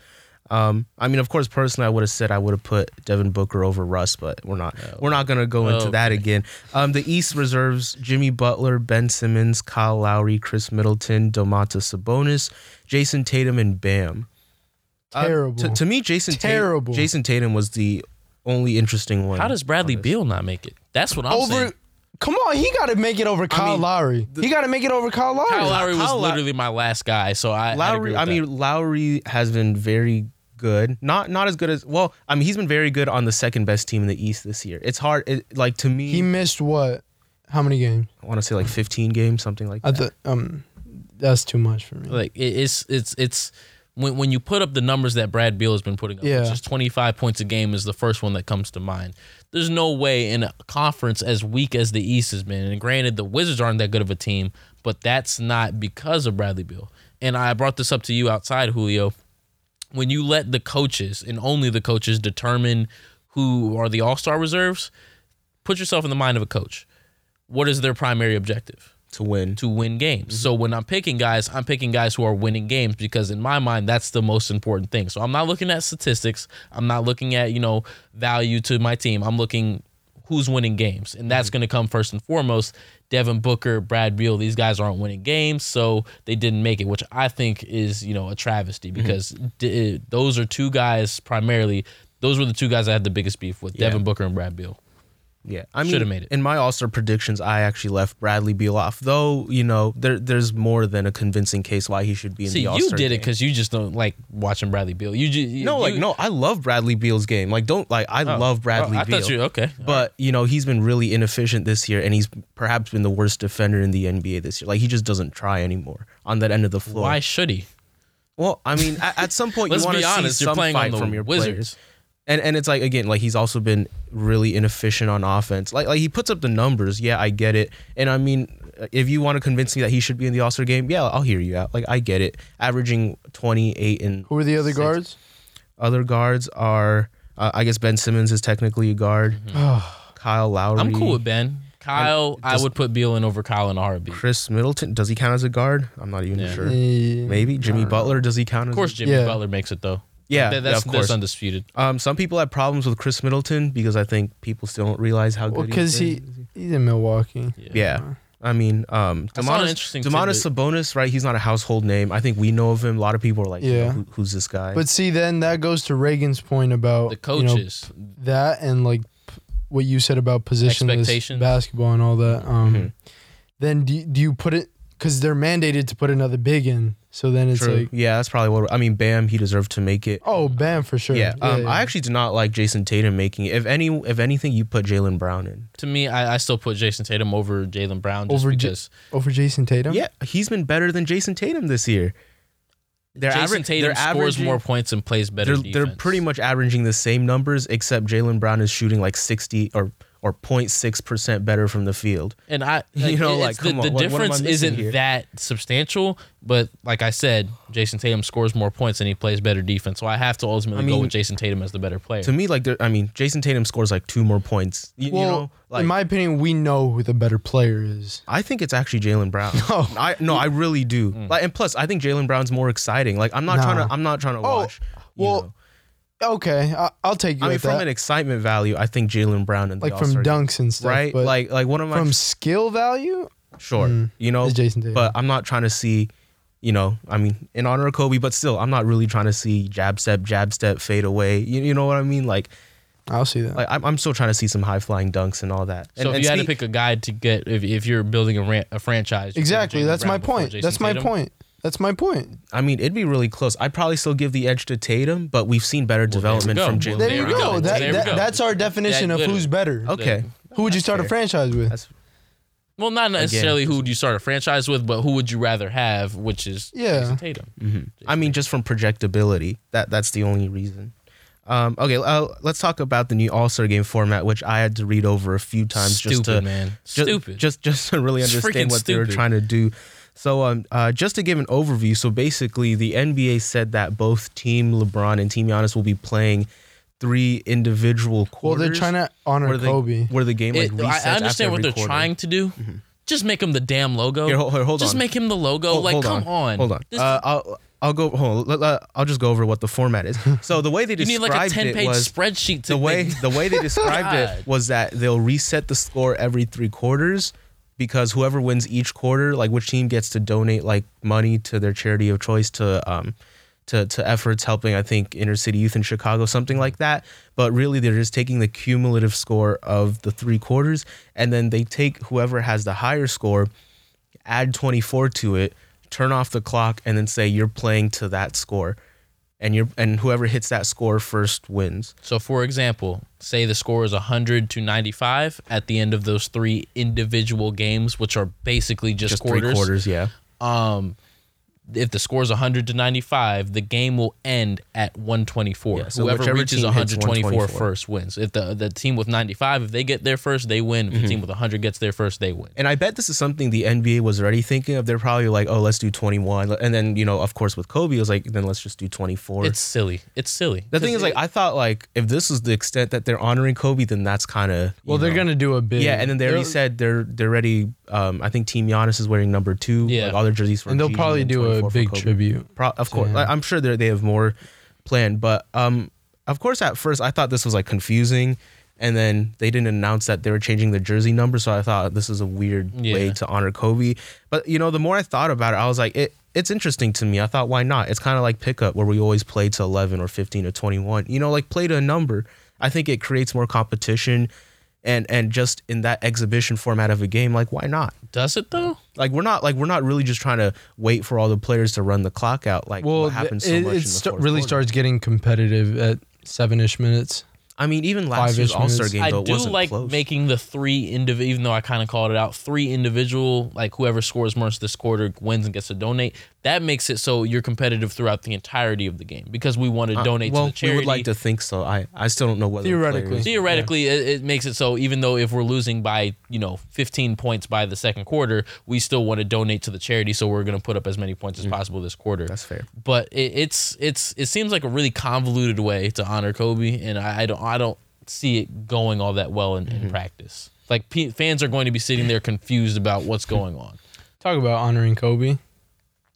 [SPEAKER 1] Um, I mean, of course, personally, I would have said I would have put Devin Booker over Russ, but we're not. we're not gonna go into that
[SPEAKER 2] Okay.
[SPEAKER 1] again. Um, the East reserves: Jimmy Butler, Ben Simmons, Kyle Lowry, Khris Middleton, Domantas Sabonis, Jayson Tatum, and Bam. Uh,
[SPEAKER 3] Terrible.
[SPEAKER 1] to, to me, Jason
[SPEAKER 3] Terrible.
[SPEAKER 1] Tatum, Jayson Tatum was the only interesting one.
[SPEAKER 2] How does Bradley. Beal not make it? That's what I'm
[SPEAKER 3] over.
[SPEAKER 2] saying.
[SPEAKER 3] Come on, he got to make it over Kyle
[SPEAKER 1] mean,
[SPEAKER 3] Lowry. he got to make it over Kyle Lowry.
[SPEAKER 2] Kyle Lowry was
[SPEAKER 1] Kyle Low-
[SPEAKER 2] literally my last guy, so I
[SPEAKER 1] Lowry,
[SPEAKER 2] with
[SPEAKER 1] I
[SPEAKER 2] that.
[SPEAKER 1] mean, Lowry has been very good. Not not as good as well. I mean, he's been very good on the second best team in the East this year. It's hard. It, like to me,
[SPEAKER 3] He missed what? How many games?
[SPEAKER 1] I want to say like 15 games, something like
[SPEAKER 3] I
[SPEAKER 1] that.
[SPEAKER 3] thought um, that's too much for me.
[SPEAKER 2] like it, it's it's it's when when you put up the numbers that Brad Beal has been putting up,
[SPEAKER 3] Yeah.
[SPEAKER 2] which is 25 points a game is the first one that comes to mind. There's no way in a conference as weak as the East has been, and granted the Wizards aren't that good of a team, but that's not because of Bradley Beal. And I brought this up to you outside, Julio. When you let the coaches and only the coaches determine who are the All Star reserves, put yourself in the mind of a coach. What is their primary objective?
[SPEAKER 1] to win.
[SPEAKER 2] to win games.
[SPEAKER 1] Mm-hmm.
[SPEAKER 2] So when I'm picking guys, I'm picking guys who are winning games because in my mind that's the most important thing. So I'm not looking at statistics. I'm not looking at, you know, value to my team. I'm looking who's winning games. And
[SPEAKER 1] Mm-hmm.
[SPEAKER 2] that's going to come first and foremost. Devin Booker, Brad Beal, these guys aren't winning games, so they didn't make it, which I think is, you know, a travesty
[SPEAKER 1] Mm-hmm.
[SPEAKER 2] because d- those are two guys primarily those were the two guys I had the biggest beef with,
[SPEAKER 1] Yeah.
[SPEAKER 2] Devin Booker and Brad Beal.
[SPEAKER 1] Yeah, I mean,
[SPEAKER 2] Should've made it.
[SPEAKER 1] In my All Star predictions, I actually left Bradley Beal off, though. You know, there there's more than a convincing case why he should be in
[SPEAKER 2] See,
[SPEAKER 1] the All Star.
[SPEAKER 2] you did it because you just don't like watching Bradley Beal. You just
[SPEAKER 1] no, like no, I love Bradley Beal's game. Like, don't like I oh. love Bradley
[SPEAKER 2] Oh, I
[SPEAKER 1] Beal.
[SPEAKER 2] thought you okay.
[SPEAKER 1] But you know he's been really inefficient this year, and he's perhaps been the worst defender in the NBA this year. Like he just doesn't try anymore on that end of the floor.
[SPEAKER 2] Why should he?
[SPEAKER 1] Well, I mean, at, at some point
[SPEAKER 2] Let's
[SPEAKER 1] you want
[SPEAKER 2] be
[SPEAKER 1] to see
[SPEAKER 2] honest. You're playing
[SPEAKER 1] fight
[SPEAKER 2] on the
[SPEAKER 1] from your
[SPEAKER 2] Wizards.
[SPEAKER 1] players. And and it's like again, like he's also been really inefficient on offense. Like like he puts up the numbers, yeah, I get it. And I mean, if you want to convince me that he should be in the All Star game, yeah, I'll hear you out. Like I get it. Averaging twenty eight and
[SPEAKER 3] Who are the other
[SPEAKER 1] six.
[SPEAKER 3] guards?
[SPEAKER 1] Other guards are, uh, I guess Ben Simmons is technically a guard. Kyle Lowry.
[SPEAKER 2] I'm cool with Ben. Kyle, I would put Beal in over Kyle in a heartbeat.
[SPEAKER 1] Khris Middleton. Does he count as a guard? I'm not even
[SPEAKER 2] Yeah.
[SPEAKER 1] sure. Maybe Jimmy
[SPEAKER 3] I don't know.
[SPEAKER 1] Butler. Does he count as?
[SPEAKER 2] Of course, Jimmy
[SPEAKER 3] Yeah.
[SPEAKER 2] Butler makes it though.
[SPEAKER 1] Yeah,
[SPEAKER 2] That-
[SPEAKER 1] yeah,
[SPEAKER 2] that's
[SPEAKER 1] of course.
[SPEAKER 2] that's undisputed.
[SPEAKER 1] Um, some people have problems with Khris Middleton because I think people still don't realize how
[SPEAKER 3] Well,
[SPEAKER 1] good
[SPEAKER 3] because
[SPEAKER 1] he.
[SPEAKER 3] he he's in Milwaukee.
[SPEAKER 1] Yeah. I mean, um,
[SPEAKER 2] I saw an
[SPEAKER 1] Demonis,
[SPEAKER 2] interesting
[SPEAKER 1] Demonis Sabonis, right? He's not a household name. I think we know of him. A lot of people are like, yeah,
[SPEAKER 3] Yeah.
[SPEAKER 1] who, who's this guy?
[SPEAKER 3] But see, then that goes to Reagan's point about
[SPEAKER 2] The
[SPEAKER 3] you know,
[SPEAKER 2] coaches.
[SPEAKER 3] that and like p- what you said about positionless
[SPEAKER 2] Expectations.
[SPEAKER 3] basketball and all that. Um,
[SPEAKER 1] Mhm.
[SPEAKER 3] Then do do you put it because they're mandated to put another big in? So then it's
[SPEAKER 1] True.
[SPEAKER 3] like,
[SPEAKER 1] yeah, that's probably what. I mean, Bam, he deserved to make it.
[SPEAKER 3] oh, bam for sure.
[SPEAKER 1] yeah. Um,
[SPEAKER 3] yeah.
[SPEAKER 1] I actually do not like Jayson Tatum making it. If any, if anything, you put Jaylen Brown in.
[SPEAKER 2] to me, I, I still put Jayson Tatum over Jaylen Brown just
[SPEAKER 3] Over J-
[SPEAKER 2] because
[SPEAKER 3] over Jayson Tatum.
[SPEAKER 1] Yeah, he's been better than Jayson Tatum this year. They're
[SPEAKER 2] Jason
[SPEAKER 1] aver-
[SPEAKER 2] Tatum
[SPEAKER 1] they're
[SPEAKER 2] scores
[SPEAKER 1] averaging-
[SPEAKER 2] more points and plays better
[SPEAKER 1] They're, they're pretty much averaging the same numbers, except Jaylen Brown is shooting like sixty or or 0.6 percent better from the field.
[SPEAKER 2] And I,
[SPEAKER 1] You know,
[SPEAKER 2] it's
[SPEAKER 1] like,
[SPEAKER 2] the,
[SPEAKER 1] come on,
[SPEAKER 2] the
[SPEAKER 1] what- what am I
[SPEAKER 2] difference
[SPEAKER 1] missing
[SPEAKER 2] isn't
[SPEAKER 1] here?
[SPEAKER 2] that substantial. But like I said, Jayson Tatum scores more points and he plays better defense. So I have to ultimately
[SPEAKER 1] I
[SPEAKER 2] go with Jayson Tatum as the better player.
[SPEAKER 1] To me, like, there- I mean, Jayson Tatum scores like two more points. You, you
[SPEAKER 3] Well,
[SPEAKER 1] know, like
[SPEAKER 3] in my opinion, we know who the better player is.
[SPEAKER 1] I think it's actually Jaylen Brown.
[SPEAKER 3] No.
[SPEAKER 1] I no, I really do. Mm. Like, and plus, I think Jaylen Brown's more exciting. Like, I'm not
[SPEAKER 3] Nah.
[SPEAKER 1] trying to. I'm not trying to
[SPEAKER 3] Oh,
[SPEAKER 1] watch. you know.
[SPEAKER 3] Okay, I, I'll take you.
[SPEAKER 1] I mean,
[SPEAKER 3] with
[SPEAKER 1] from
[SPEAKER 3] that.
[SPEAKER 1] an excitement value, I think Jaylen Brown and
[SPEAKER 3] like from dunks and stuff,
[SPEAKER 1] right?
[SPEAKER 3] But
[SPEAKER 1] Like, like one of my
[SPEAKER 3] from skill value,
[SPEAKER 1] sure,
[SPEAKER 3] Mm,
[SPEAKER 1] you know,
[SPEAKER 3] Jayson Tatum.
[SPEAKER 1] but I'm not trying to see. You know, I mean, in honor of Kobe, but still, I'm not really trying to see jab step, jab step, fade away. You, you know what I mean? Like,
[SPEAKER 3] I'll see that.
[SPEAKER 1] like I'm, I'm still trying to see some high flying dunks and all that.
[SPEAKER 2] so
[SPEAKER 1] and,
[SPEAKER 2] if
[SPEAKER 1] and
[SPEAKER 2] you had to pick a guy to get, if, if you're building a, ran, a franchise,
[SPEAKER 3] exactly.
[SPEAKER 2] pick Jaylen
[SPEAKER 3] That's my
[SPEAKER 2] Brown before
[SPEAKER 3] point.
[SPEAKER 2] Jason
[SPEAKER 3] That's my point. That's my point.
[SPEAKER 1] I mean, it'd be really close. I'd probably still give the edge to Tatum, but we've seen better
[SPEAKER 2] there
[SPEAKER 1] development from
[SPEAKER 2] Well,
[SPEAKER 1] Jaylen.
[SPEAKER 3] There,
[SPEAKER 2] there
[SPEAKER 3] you
[SPEAKER 2] we
[SPEAKER 3] go.
[SPEAKER 2] go.
[SPEAKER 3] That,
[SPEAKER 2] There we
[SPEAKER 3] that-
[SPEAKER 2] go.
[SPEAKER 3] that's our definition
[SPEAKER 2] That
[SPEAKER 3] of who's better.
[SPEAKER 1] Okay,
[SPEAKER 3] Who would you
[SPEAKER 1] That's
[SPEAKER 3] start a
[SPEAKER 1] fair.
[SPEAKER 3] franchise with?
[SPEAKER 1] that's
[SPEAKER 2] Well, not necessarily who would you start a franchise with, but who would you rather have, which is
[SPEAKER 3] Yeah.
[SPEAKER 2] Jayson Tatum.
[SPEAKER 1] mhm. I mean, just from projectability. That that's the only reason. Um, okay, uh, let's talk about the new All Star Game format, which I had to read over a few times
[SPEAKER 2] Stupid,
[SPEAKER 1] just to
[SPEAKER 2] man.
[SPEAKER 1] ju-
[SPEAKER 2] Stupid.
[SPEAKER 1] just just to really
[SPEAKER 2] It's
[SPEAKER 1] understand
[SPEAKER 2] freaking
[SPEAKER 1] what they were
[SPEAKER 2] stupid.
[SPEAKER 1] trying to do. So, um, uh, just to give an overview, so basically, the NBA said that both Team LeBron and Team Giannis will be playing three individual
[SPEAKER 3] Well,
[SPEAKER 1] quarters.
[SPEAKER 3] they're trying to honor
[SPEAKER 1] where the,
[SPEAKER 3] Kobe.
[SPEAKER 1] where the game like
[SPEAKER 2] It-
[SPEAKER 1] resets
[SPEAKER 2] I, I
[SPEAKER 1] after
[SPEAKER 2] understand what they're
[SPEAKER 1] quarter.
[SPEAKER 2] trying to do. Just make him the damn logo.
[SPEAKER 1] Here, hold, hold
[SPEAKER 2] Just
[SPEAKER 1] on.
[SPEAKER 2] make him the logo.
[SPEAKER 1] Hold-
[SPEAKER 2] like,
[SPEAKER 1] hold
[SPEAKER 2] come on.
[SPEAKER 1] Hold on.
[SPEAKER 2] This-
[SPEAKER 1] Uh, I'll I'll go. Hold on. Let- let- I'll just go over what the format is. So the way they
[SPEAKER 2] you need
[SPEAKER 1] described
[SPEAKER 2] like a
[SPEAKER 1] it
[SPEAKER 2] ten-page
[SPEAKER 1] was
[SPEAKER 2] spreadsheet to
[SPEAKER 1] the way
[SPEAKER 2] make-
[SPEAKER 1] the way they described it was that they'll reset the score every three quarters because whoever wins each quarter, like which team gets to donate like money to their charity of choice to um to to efforts helping I think inner city youth in Chicago, something like that. But really, they're just taking the cumulative score of the three quarters, and then they take whoever has the higher score, add 24 to it, turn off the clock, and then say you're playing to that score. And you're and whoever hits that score first wins.
[SPEAKER 2] So, for example, say the score is 100 to 95 at the end of those three individual games, which are basically just,
[SPEAKER 1] Just
[SPEAKER 2] quarters.
[SPEAKER 1] three quarters, yeah.
[SPEAKER 2] Um, if the score is 100 to 95, the game will end at 124.
[SPEAKER 1] Yeah, so
[SPEAKER 2] Whoever reaches 124
[SPEAKER 1] 124.
[SPEAKER 2] first wins. If the the team with 95, if they get there first, they win. If
[SPEAKER 1] Mm-hmm.
[SPEAKER 2] the team with 100 gets there first, they win.
[SPEAKER 1] And I bet this is something the NBA was already thinking of. They're probably like, oh, let's do 21. And then, you know, of course, with Kobe, it was like, then let's just do 24.
[SPEAKER 2] It's silly. It's silly.
[SPEAKER 1] the thing is, like, I thought, like, if this is the extent that they're honoring Kobe, then that's kind of.
[SPEAKER 3] Well, they're gonna do a big.
[SPEAKER 1] Yeah, and then they already said they're they're already Um, I think Team Giannis is wearing number two.
[SPEAKER 2] Yeah.
[SPEAKER 1] like all their jerseys for
[SPEAKER 3] and they'll
[SPEAKER 1] Gigi
[SPEAKER 3] probably do a big tribute.
[SPEAKER 1] Pro- of course,
[SPEAKER 3] him.
[SPEAKER 1] like, I'm sure they they have more planned, but um, of course, at first I thought this was like confusing, and then they didn't announce that they were changing the jersey number, so I thought this is a weird way to honor Kobe. But you know, the more I thought about it, I was like, it it's interesting to me. I thought, why not? It's kind of like pickup where we always play to 11 or 15 or 21. You know, like play to a number. I think it creates more competition. And, and just in that exhibition format of a game, like why not?
[SPEAKER 2] Does it though?
[SPEAKER 1] Like we're not like we're not really just trying to wait for all the players to run the clock out. Like
[SPEAKER 3] Well,
[SPEAKER 1] what happens so
[SPEAKER 3] it,
[SPEAKER 1] much
[SPEAKER 3] it
[SPEAKER 1] in the
[SPEAKER 3] sta-
[SPEAKER 1] fourth
[SPEAKER 3] really
[SPEAKER 1] quarter.
[SPEAKER 3] starts getting competitive at seven ish minutes.
[SPEAKER 1] I mean, even last
[SPEAKER 3] Five-ish
[SPEAKER 1] year's All Star game,
[SPEAKER 2] I
[SPEAKER 1] though, it
[SPEAKER 2] do
[SPEAKER 1] wasn't
[SPEAKER 2] like
[SPEAKER 1] close.
[SPEAKER 2] making the three indiv even though I kind of called it out, three individual, like whoever scores most this quarter wins and gets to donate. That makes it so you're competitive throughout the entirety of the game because we want to
[SPEAKER 1] Uh,
[SPEAKER 2] donate
[SPEAKER 1] well,
[SPEAKER 2] to the charity.
[SPEAKER 1] we would like to think so. I, I still don't know whether
[SPEAKER 3] Theoretically.
[SPEAKER 1] players-
[SPEAKER 2] Theoretically, it, it makes it so even though if we're losing by you know 15 points by the second quarter, we still want to donate to the charity. So we're going to put up as many points as possible this quarter.
[SPEAKER 1] Mm. That's fair.
[SPEAKER 2] But it, it's it's it seems like a really convoluted way to honor Kobe, and I, I don't I don't see it going all that well in,
[SPEAKER 1] Mm-hmm.
[SPEAKER 2] in practice. Like p- fans are going to be sitting there confused about what's going on.
[SPEAKER 3] Talk about honoring Kobe.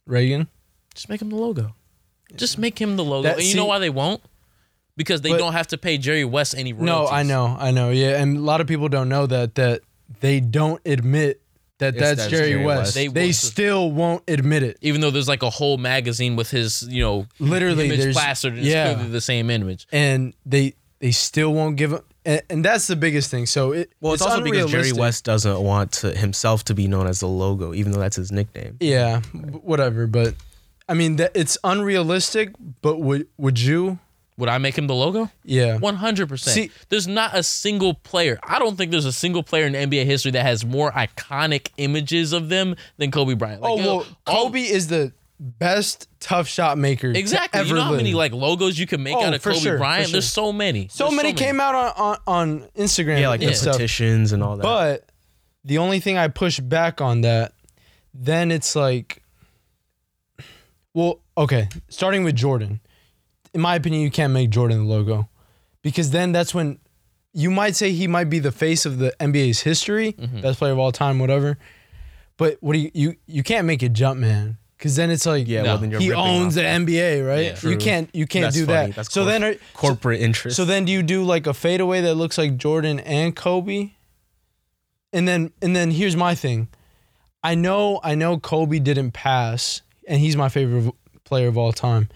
[SPEAKER 3] Reagan.
[SPEAKER 2] Just make him the logo. Just make him the logo.
[SPEAKER 3] That-
[SPEAKER 2] and you
[SPEAKER 3] see-
[SPEAKER 2] know why they won't? Because they
[SPEAKER 3] But-
[SPEAKER 2] don't have to pay Jerry West any royalties.
[SPEAKER 3] No, I know, I know. Yeah, and a lot of people don't know that that they don't admit that
[SPEAKER 1] It's-
[SPEAKER 3] that's,
[SPEAKER 1] that's
[SPEAKER 3] Jerry,
[SPEAKER 1] Jerry
[SPEAKER 3] West.
[SPEAKER 1] West.
[SPEAKER 3] They,
[SPEAKER 2] They won't.
[SPEAKER 3] still won't admit it.
[SPEAKER 2] Even though there's like a whole magazine with his, you know,
[SPEAKER 3] Literally,
[SPEAKER 2] image
[SPEAKER 3] there's-
[SPEAKER 2] plastered, and it's
[SPEAKER 3] yeah.
[SPEAKER 2] clearly the same image.
[SPEAKER 3] and they they still won't give him, And, and that's the biggest thing. So it
[SPEAKER 1] Well, it's, also because Jerry. West doesn't want to himself to be known as the logo, even though that's his nickname.
[SPEAKER 3] Yeah, b- whatever. But I mean, that it's unrealistic. But would would you?
[SPEAKER 2] Would I make him the logo?
[SPEAKER 3] Yeah.
[SPEAKER 2] One hundred percent.
[SPEAKER 3] See-
[SPEAKER 2] There's not a single player. I don't think there's a single player in NBA history that has more iconic images of them than Kobe Bryant. Like,
[SPEAKER 3] Oh
[SPEAKER 2] you know,
[SPEAKER 3] well,
[SPEAKER 2] all-
[SPEAKER 3] Kobe is the best tough shot maker. to
[SPEAKER 2] Exactly.
[SPEAKER 3] ever
[SPEAKER 2] You know how
[SPEAKER 3] live.
[SPEAKER 2] many like logos you can make
[SPEAKER 3] Oh,
[SPEAKER 2] out of
[SPEAKER 3] for
[SPEAKER 2] Kobe
[SPEAKER 3] sure, for
[SPEAKER 2] Bryant?
[SPEAKER 3] sure.
[SPEAKER 2] There's so many.
[SPEAKER 3] so
[SPEAKER 2] There's
[SPEAKER 3] many came out on, on, on Instagram.
[SPEAKER 1] Yeah, like
[SPEAKER 3] and
[SPEAKER 1] the
[SPEAKER 3] stuff.
[SPEAKER 1] petitions and all that.
[SPEAKER 3] But the only thing I push back on that, then it's like, well, okay, starting with Jordan. In my opinion, you can't make Jordan the logo because then that's when you might say he might be the face of the NBA's history,
[SPEAKER 2] Mm-hmm.
[SPEAKER 3] best player of all time, whatever. But what do you you you can't make it Jumpman because then it's like
[SPEAKER 1] yeah,
[SPEAKER 2] No.
[SPEAKER 1] well then you're
[SPEAKER 3] he owns
[SPEAKER 1] off
[SPEAKER 3] the NBA, right?
[SPEAKER 2] Yeah.
[SPEAKER 3] you can't you can't
[SPEAKER 1] That's
[SPEAKER 3] do
[SPEAKER 1] funny.
[SPEAKER 3] that.
[SPEAKER 1] That's
[SPEAKER 3] so
[SPEAKER 1] cor-
[SPEAKER 3] then are,
[SPEAKER 1] corporate interest.
[SPEAKER 3] so then do you do like a fadeaway that looks like Jordan and Kobe? And then and then here's my thing. I know I know Kobe didn't pass and he's my favorite player of all time.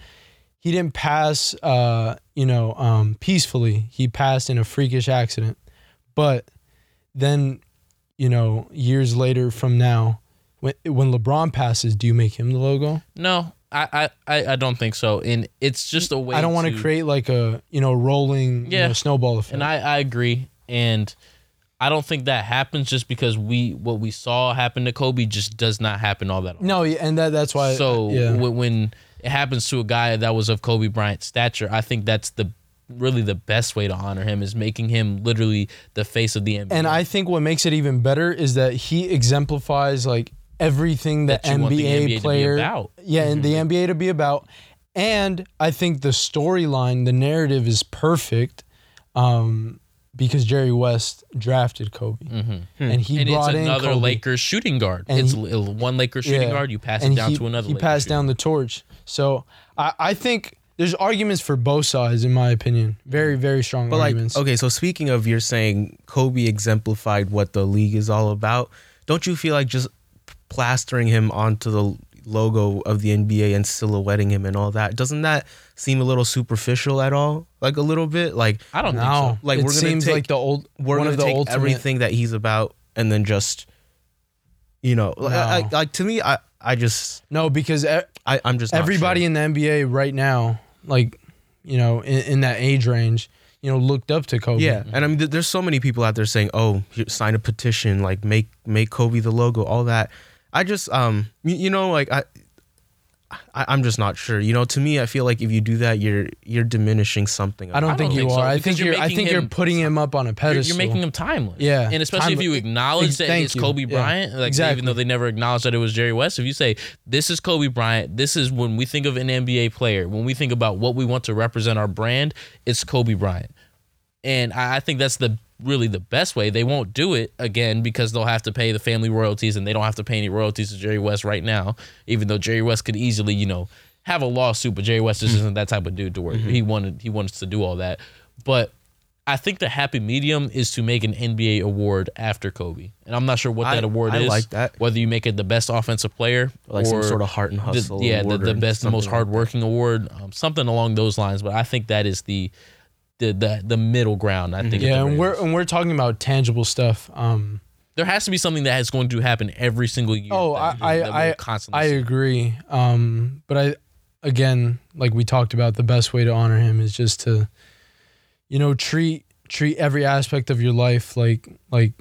[SPEAKER 3] He didn't pass uh, you know, um, peacefully. He passed in a freakish accident. But then, you know, years later from now, when when LeBron passes, do you make him the logo?
[SPEAKER 2] No, I, I, I don't think so. And it's just a way.
[SPEAKER 3] I don't want
[SPEAKER 2] to
[SPEAKER 3] create like a, you know, rolling you
[SPEAKER 2] Yeah.
[SPEAKER 3] know, snowball effect.
[SPEAKER 2] And I, I agree. And I don't think that happens just because we what we saw happen to Kobe just does not happen all that often.
[SPEAKER 3] No, and that that's why.
[SPEAKER 2] So uh,
[SPEAKER 3] yeah,
[SPEAKER 2] when, when it happens to a guy that was of Kobe Bryant's stature, I think that's the really the best way to honor him is making him literally the face of the NBA.
[SPEAKER 3] and I think what makes it even better is that he exemplifies like everything that,
[SPEAKER 2] That you want the
[SPEAKER 3] NBA,
[SPEAKER 2] NBA to be
[SPEAKER 3] player,
[SPEAKER 2] about.
[SPEAKER 3] yeah, and the NBA to be about. And I think the storyline, the narrative is perfect, um, because Jerry West drafted Kobe, and he
[SPEAKER 2] Mm-hmm. and it's
[SPEAKER 3] brought in
[SPEAKER 2] another
[SPEAKER 3] Kobe.
[SPEAKER 2] Lakers shooting guard.
[SPEAKER 3] And
[SPEAKER 2] it's
[SPEAKER 3] he-
[SPEAKER 2] one Lakers shooting
[SPEAKER 3] Yeah.
[SPEAKER 2] guard. You pass
[SPEAKER 3] and
[SPEAKER 2] it down
[SPEAKER 3] he,
[SPEAKER 2] to another.
[SPEAKER 3] He
[SPEAKER 2] Lakers
[SPEAKER 3] passed
[SPEAKER 2] shooting
[SPEAKER 3] down the torch. So I, I think there's arguments for both sides, in my opinion. Very, very strong
[SPEAKER 1] But like,
[SPEAKER 3] arguments.
[SPEAKER 1] okay, so speaking of you're saying Kobe exemplified what the league is all about, don't you feel like just plastering him onto the logo of the NBA and silhouetting him and all that, doesn't that seem a little superficial at all? Like a little bit? Like
[SPEAKER 2] I don't know. so.
[SPEAKER 1] Like,
[SPEAKER 3] it
[SPEAKER 1] we're gonna take-
[SPEAKER 3] like the old
[SPEAKER 1] we're
[SPEAKER 3] one
[SPEAKER 1] gonna
[SPEAKER 3] of the
[SPEAKER 1] take
[SPEAKER 3] ultimate.
[SPEAKER 1] everything that he's about and then just you know,
[SPEAKER 3] No.
[SPEAKER 1] like, like to me I I just
[SPEAKER 3] No, because e-
[SPEAKER 1] I, I'm just
[SPEAKER 3] everybody
[SPEAKER 1] sure.
[SPEAKER 3] in the NBA right now, like you know, in, in that age range, you know, looked up to Kobe.
[SPEAKER 1] Yeah, and I mean, th- there's so many people out there saying, "Oh, sign a petition, like make make Kobe the logo, all that." I just, um, you, you know, like I, I, I'm just not sure. You know, to me, I feel like if you do that, you're you're diminishing something.
[SPEAKER 3] I don't
[SPEAKER 2] I
[SPEAKER 3] think
[SPEAKER 2] don't
[SPEAKER 3] you
[SPEAKER 2] think so,
[SPEAKER 3] are. I
[SPEAKER 2] because
[SPEAKER 3] think
[SPEAKER 2] you're
[SPEAKER 3] you're. I think you're putting him up on a
[SPEAKER 2] You're,
[SPEAKER 3] pedestal.
[SPEAKER 2] you're making him timeless.
[SPEAKER 3] Yeah,
[SPEAKER 2] And especially if you acknowledge
[SPEAKER 3] Ex-
[SPEAKER 2] that
[SPEAKER 3] thank
[SPEAKER 2] it's
[SPEAKER 3] you.
[SPEAKER 2] Kobe
[SPEAKER 3] Yeah.
[SPEAKER 2] Bryant, like
[SPEAKER 3] Exactly.
[SPEAKER 2] even though they never acknowledged that it was Jerry West, if you say this is Kobe Bryant, this is when we think of an NBA player, when we think about what we want to represent our brand, it's Kobe Bryant. And I, I think that's the really the best way. They won't do it again because they'll have to pay the family royalties and they don't have to pay any royalties to Jerry West right now, even though Jerry West could easily, you know, have a lawsuit, but Jerry West just isn't that type of dude to work. He wanted he wanted to do all that. But I think the happy medium is to make an NBA award after Kobe. And I'm not sure what
[SPEAKER 1] I-
[SPEAKER 2] that award
[SPEAKER 1] I
[SPEAKER 2] is.
[SPEAKER 1] like that.
[SPEAKER 2] Whether you make it the best offensive player
[SPEAKER 1] like
[SPEAKER 2] or
[SPEAKER 1] some sort of heart and
[SPEAKER 2] the-
[SPEAKER 1] hustle.
[SPEAKER 2] yeah, the,
[SPEAKER 1] award
[SPEAKER 2] the
[SPEAKER 1] or
[SPEAKER 2] best, the most
[SPEAKER 1] like
[SPEAKER 2] hardworking award, um, something along those lines. But I think that is the the the, the middle ground. I think. at
[SPEAKER 3] Yeah, and we're and we're talking about tangible stuff. Um,
[SPEAKER 2] there has to be something that is going to happen every single year.
[SPEAKER 3] Oh,
[SPEAKER 2] that-
[SPEAKER 3] I- I-
[SPEAKER 2] constantly
[SPEAKER 3] I
[SPEAKER 2] see.
[SPEAKER 3] agree. Um, but I, again, like we talked about, the best way to honor him is just to, you know, treat treat every aspect of your life like like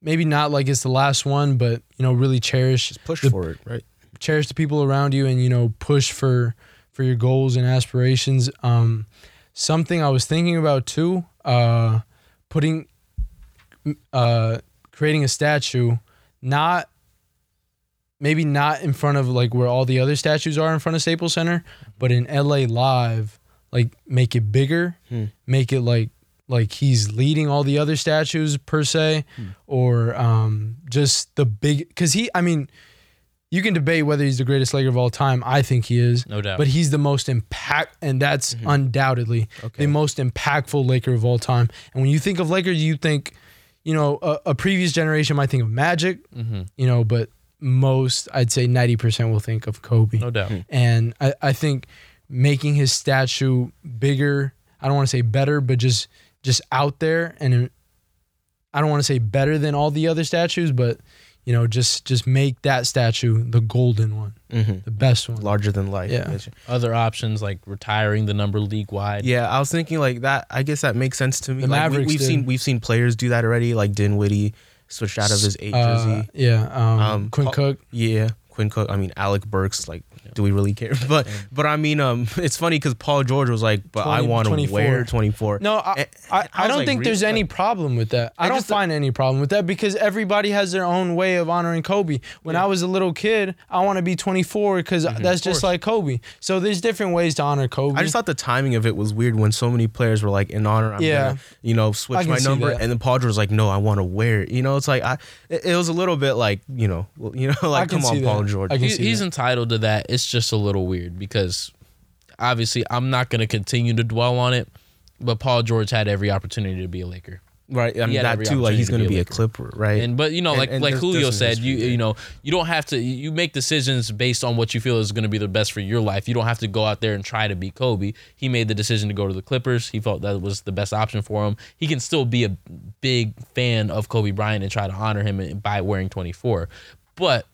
[SPEAKER 3] maybe not like it's the last one, but you know, really cherish
[SPEAKER 1] Just push
[SPEAKER 3] the-
[SPEAKER 1] for it, right?
[SPEAKER 3] cherish the people around you and you know push for for your goals and aspirations um something i was thinking about too uh putting uh creating a statue not maybe not in front of like where all the other statues are in front of Staples Center but in LA live like make it bigger
[SPEAKER 1] Hmm.
[SPEAKER 3] make it like like he's leading all the other statues per se or um just the big cuz he I mean you can debate whether he's the greatest Laker of all time. I think he is.
[SPEAKER 2] No doubt.
[SPEAKER 3] But he's the most impact, and that's undoubtedly
[SPEAKER 1] Okay.
[SPEAKER 3] the most impactful Laker of all time. And when you think of Lakers, you think, you know, a, a previous generation might think of Magic,
[SPEAKER 2] Mhm.
[SPEAKER 3] you know, but most, I'd say 90% will think of Kobe.
[SPEAKER 2] no doubt.
[SPEAKER 3] And I, I think making his statue bigger, I don't want to say better, but just just out there and I don't want to say better than all the other statues, but you know, just just make that statue the golden one,
[SPEAKER 1] Mm-hmm.
[SPEAKER 3] the best one.
[SPEAKER 1] Larger than life.
[SPEAKER 3] Yeah.
[SPEAKER 2] Other options like retiring the number league wide.
[SPEAKER 1] Yeah, I was thinking like that. I guess that makes sense to me.
[SPEAKER 3] The
[SPEAKER 1] like,
[SPEAKER 3] Mavericks
[SPEAKER 1] we, have
[SPEAKER 3] did.
[SPEAKER 1] seen we've seen players do that already. Like Dinwiddie switched out of his eight
[SPEAKER 3] Uh,
[SPEAKER 1] jersey.
[SPEAKER 3] yeah, um,
[SPEAKER 1] Um,
[SPEAKER 3] Quinn
[SPEAKER 1] Paul-
[SPEAKER 3] Cook.
[SPEAKER 1] Yeah, Quinn Cook. I mean Alec Burks. Like, do we really care? But but I mean, um, it's funny because Paul George was like, but I want to wear twenty four.
[SPEAKER 3] No, I,
[SPEAKER 1] And-
[SPEAKER 3] I,
[SPEAKER 1] and
[SPEAKER 3] I don't
[SPEAKER 1] like,
[SPEAKER 3] think
[SPEAKER 1] really?
[SPEAKER 3] there's any problem with that. I,
[SPEAKER 1] I
[SPEAKER 3] don't
[SPEAKER 1] just-
[SPEAKER 3] find any problem with that because everybody has their own way of honoring Kobe. When I was a little kid, I want to be 24 because that's just like Kobe. So there's different ways to honor Kobe.
[SPEAKER 1] I just thought the timing of it was weird when so many players were like, in honor, I'm
[SPEAKER 3] Yeah.
[SPEAKER 1] gonna, you know, switch my number,
[SPEAKER 3] that.
[SPEAKER 1] and then Paul George was like, no, I want to wear it. You know, it's like I, it, it was a little bit like, you know, you know, like come on, Paul George.
[SPEAKER 2] He- he's
[SPEAKER 3] that.
[SPEAKER 2] entitled to that. It's just a little weird because obviously I'm not going to continue to dwell on it, but Paul George had every opportunity to be a Laker.
[SPEAKER 1] Right, I mean that too. Like he's gonna
[SPEAKER 2] to
[SPEAKER 1] be
[SPEAKER 2] be
[SPEAKER 1] a
[SPEAKER 2] a
[SPEAKER 1] Clipper, right?
[SPEAKER 2] And but you know,
[SPEAKER 1] And-
[SPEAKER 2] like
[SPEAKER 1] and
[SPEAKER 2] like
[SPEAKER 1] there's-
[SPEAKER 2] Julio
[SPEAKER 1] there's
[SPEAKER 2] said, you you know, you don't have to you make decisions based on what you feel is going to be the best for your life. You don't have to go out there and try to be Kobe. He made the decision to go to the Clippers. He felt that was the best option for him. He can still be a big fan of Kobe Bryant and try to honor him by wearing 24. But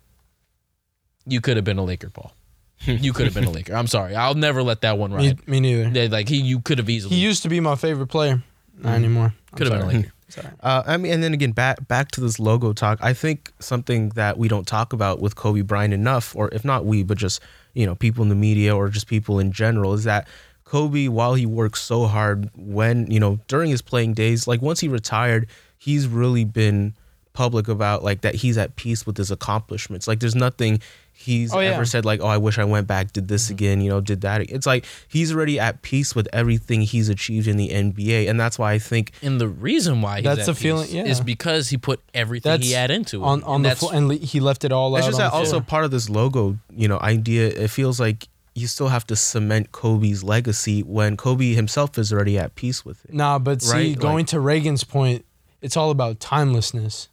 [SPEAKER 2] you could have been a Laker, Paul. You could have been a Laker. I'm sorry. I'll never let that one
[SPEAKER 3] me,
[SPEAKER 2] ride.
[SPEAKER 3] me neither.
[SPEAKER 2] Yeah, Like he, you could have easily
[SPEAKER 3] He used to be my favorite player. Not anymore.
[SPEAKER 2] Could have been a
[SPEAKER 3] sorry.
[SPEAKER 2] Laker.
[SPEAKER 3] Sorry.
[SPEAKER 1] Uh, I mean, and then again, back back to this logo talk. I think something that we don't talk about with Kobe Bryant enough, or if not we, but just you know, people in the media or just people in general, is that Kobe, while he worked so hard when you know during his playing days, like once he retired, he's really been public about like that he's at peace with his accomplishments. Like there's nothing he's
[SPEAKER 3] Oh, yeah.
[SPEAKER 1] ever said like, oh, I wish I went back, did this again, you know, did that. It's like he's already at peace with everything he's achieved in the NBA, and that's why I think
[SPEAKER 2] And the reason why he's
[SPEAKER 3] That's
[SPEAKER 2] at
[SPEAKER 3] the feeling- yeah.
[SPEAKER 2] is because he put everything
[SPEAKER 3] That's
[SPEAKER 2] he had into it.
[SPEAKER 3] On on
[SPEAKER 2] And
[SPEAKER 3] the floor, and le- he left it all out.
[SPEAKER 1] It's
[SPEAKER 3] out.
[SPEAKER 1] just
[SPEAKER 3] on
[SPEAKER 1] that
[SPEAKER 3] the
[SPEAKER 1] also
[SPEAKER 3] floor.
[SPEAKER 1] part of this logo, you know, idea. It feels like you still have to cement Kobe's legacy when Kobe himself is already at peace with it.
[SPEAKER 3] Nah, but see,
[SPEAKER 1] Right,
[SPEAKER 3] going
[SPEAKER 1] like-
[SPEAKER 3] to Reagan's point, it's all about timelessness.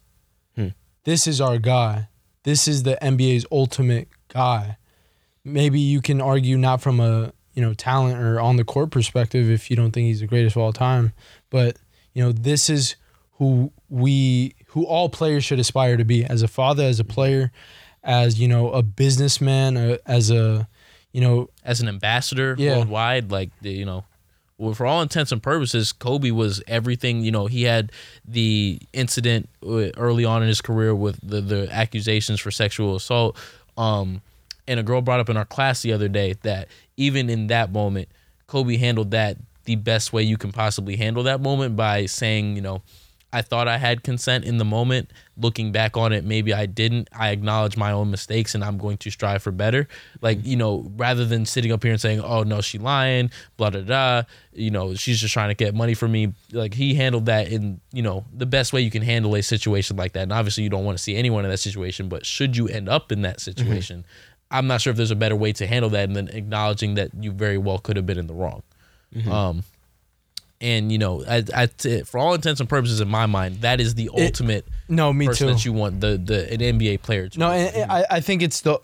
[SPEAKER 1] Hmm.
[SPEAKER 3] This is our guy. This is the NBA's ultimate guy. Maybe you can argue not from a you know talent or on the court perspective if you don't think he's the greatest of all time, but you know this is who we who all players should aspire to be as a father, as a player, as you know a businessman, uh, as a you know
[SPEAKER 2] as an ambassador
[SPEAKER 3] Yeah.
[SPEAKER 2] worldwide, like you know, well, for all intents and purposes, Kobe was everything. You know, he had the incident early on in his career with the the accusations for sexual assault. Um, and a girl brought up in our class the other day that even in that moment, Kobe handled that the best way you can possibly handle that moment by saying, you know, I thought I had consent in the moment. Looking back on it, maybe I didn't. I acknowledge my own mistakes and I'm going to strive for better. Like, mm-hmm. you know, rather than sitting up here and saying, oh, no, she lying, blah, blah, blah, you know, she's just trying to get money from me. Like, he handled that in, you know, the best way you can handle a situation like that. And obviously, you don't want to see anyone in that situation, but should you end up in that mm-hmm. situation, I'm not sure if there's a better way to handle that and then acknowledging that you very well could have been in the wrong. Mm-hmm. Um, and you know, I, I, t- for all intents and purposes, in my mind, that is the ultimate
[SPEAKER 3] No, me
[SPEAKER 2] person
[SPEAKER 3] too.
[SPEAKER 2] that you want the the an NBA player to.
[SPEAKER 3] No, and, and I, I think it's the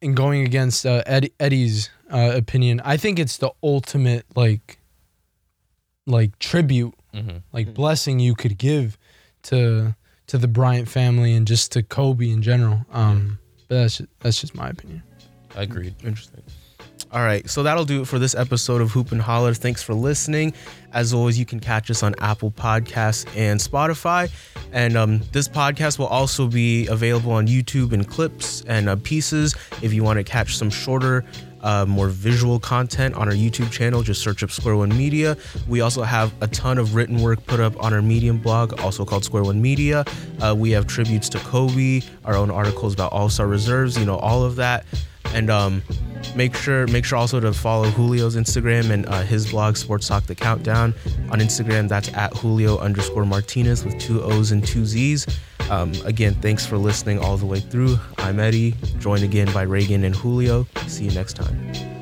[SPEAKER 3] in going against uh, Eddie, Eddie's uh, opinion. I think it's the ultimate like like tribute,
[SPEAKER 2] Mhm.
[SPEAKER 3] like blessing you could give to to the Bryant family and just to Kobe in general. Um, but that's just, that's just my opinion.
[SPEAKER 2] I agreed.
[SPEAKER 1] Interesting. All right, so that'll do it for this episode of Hoop and Holler. Thanks for listening. As always, you can catch us on Apple Podcasts and Spotify. And um, this podcast will also be available on YouTube in clips and uh, pieces. If you want to catch some shorter, uh, more visual content on our YouTube channel, just search up Square One Media. We also have a ton of written work put up on our Medium blog, also called Square One Media. Uh, we have tributes to Kobe, our own articles about All Star reserves, you know, all of that and um, make sure make sure also to follow Julio's Instagram and uh, his blog Sports Talk the Countdown on Instagram. That's at Julio underscore Martinez with two O's and two Z's. Um, again, thanks for listening all the way through. I'm Eddie, joined again by Reagan and Julio. See you next time.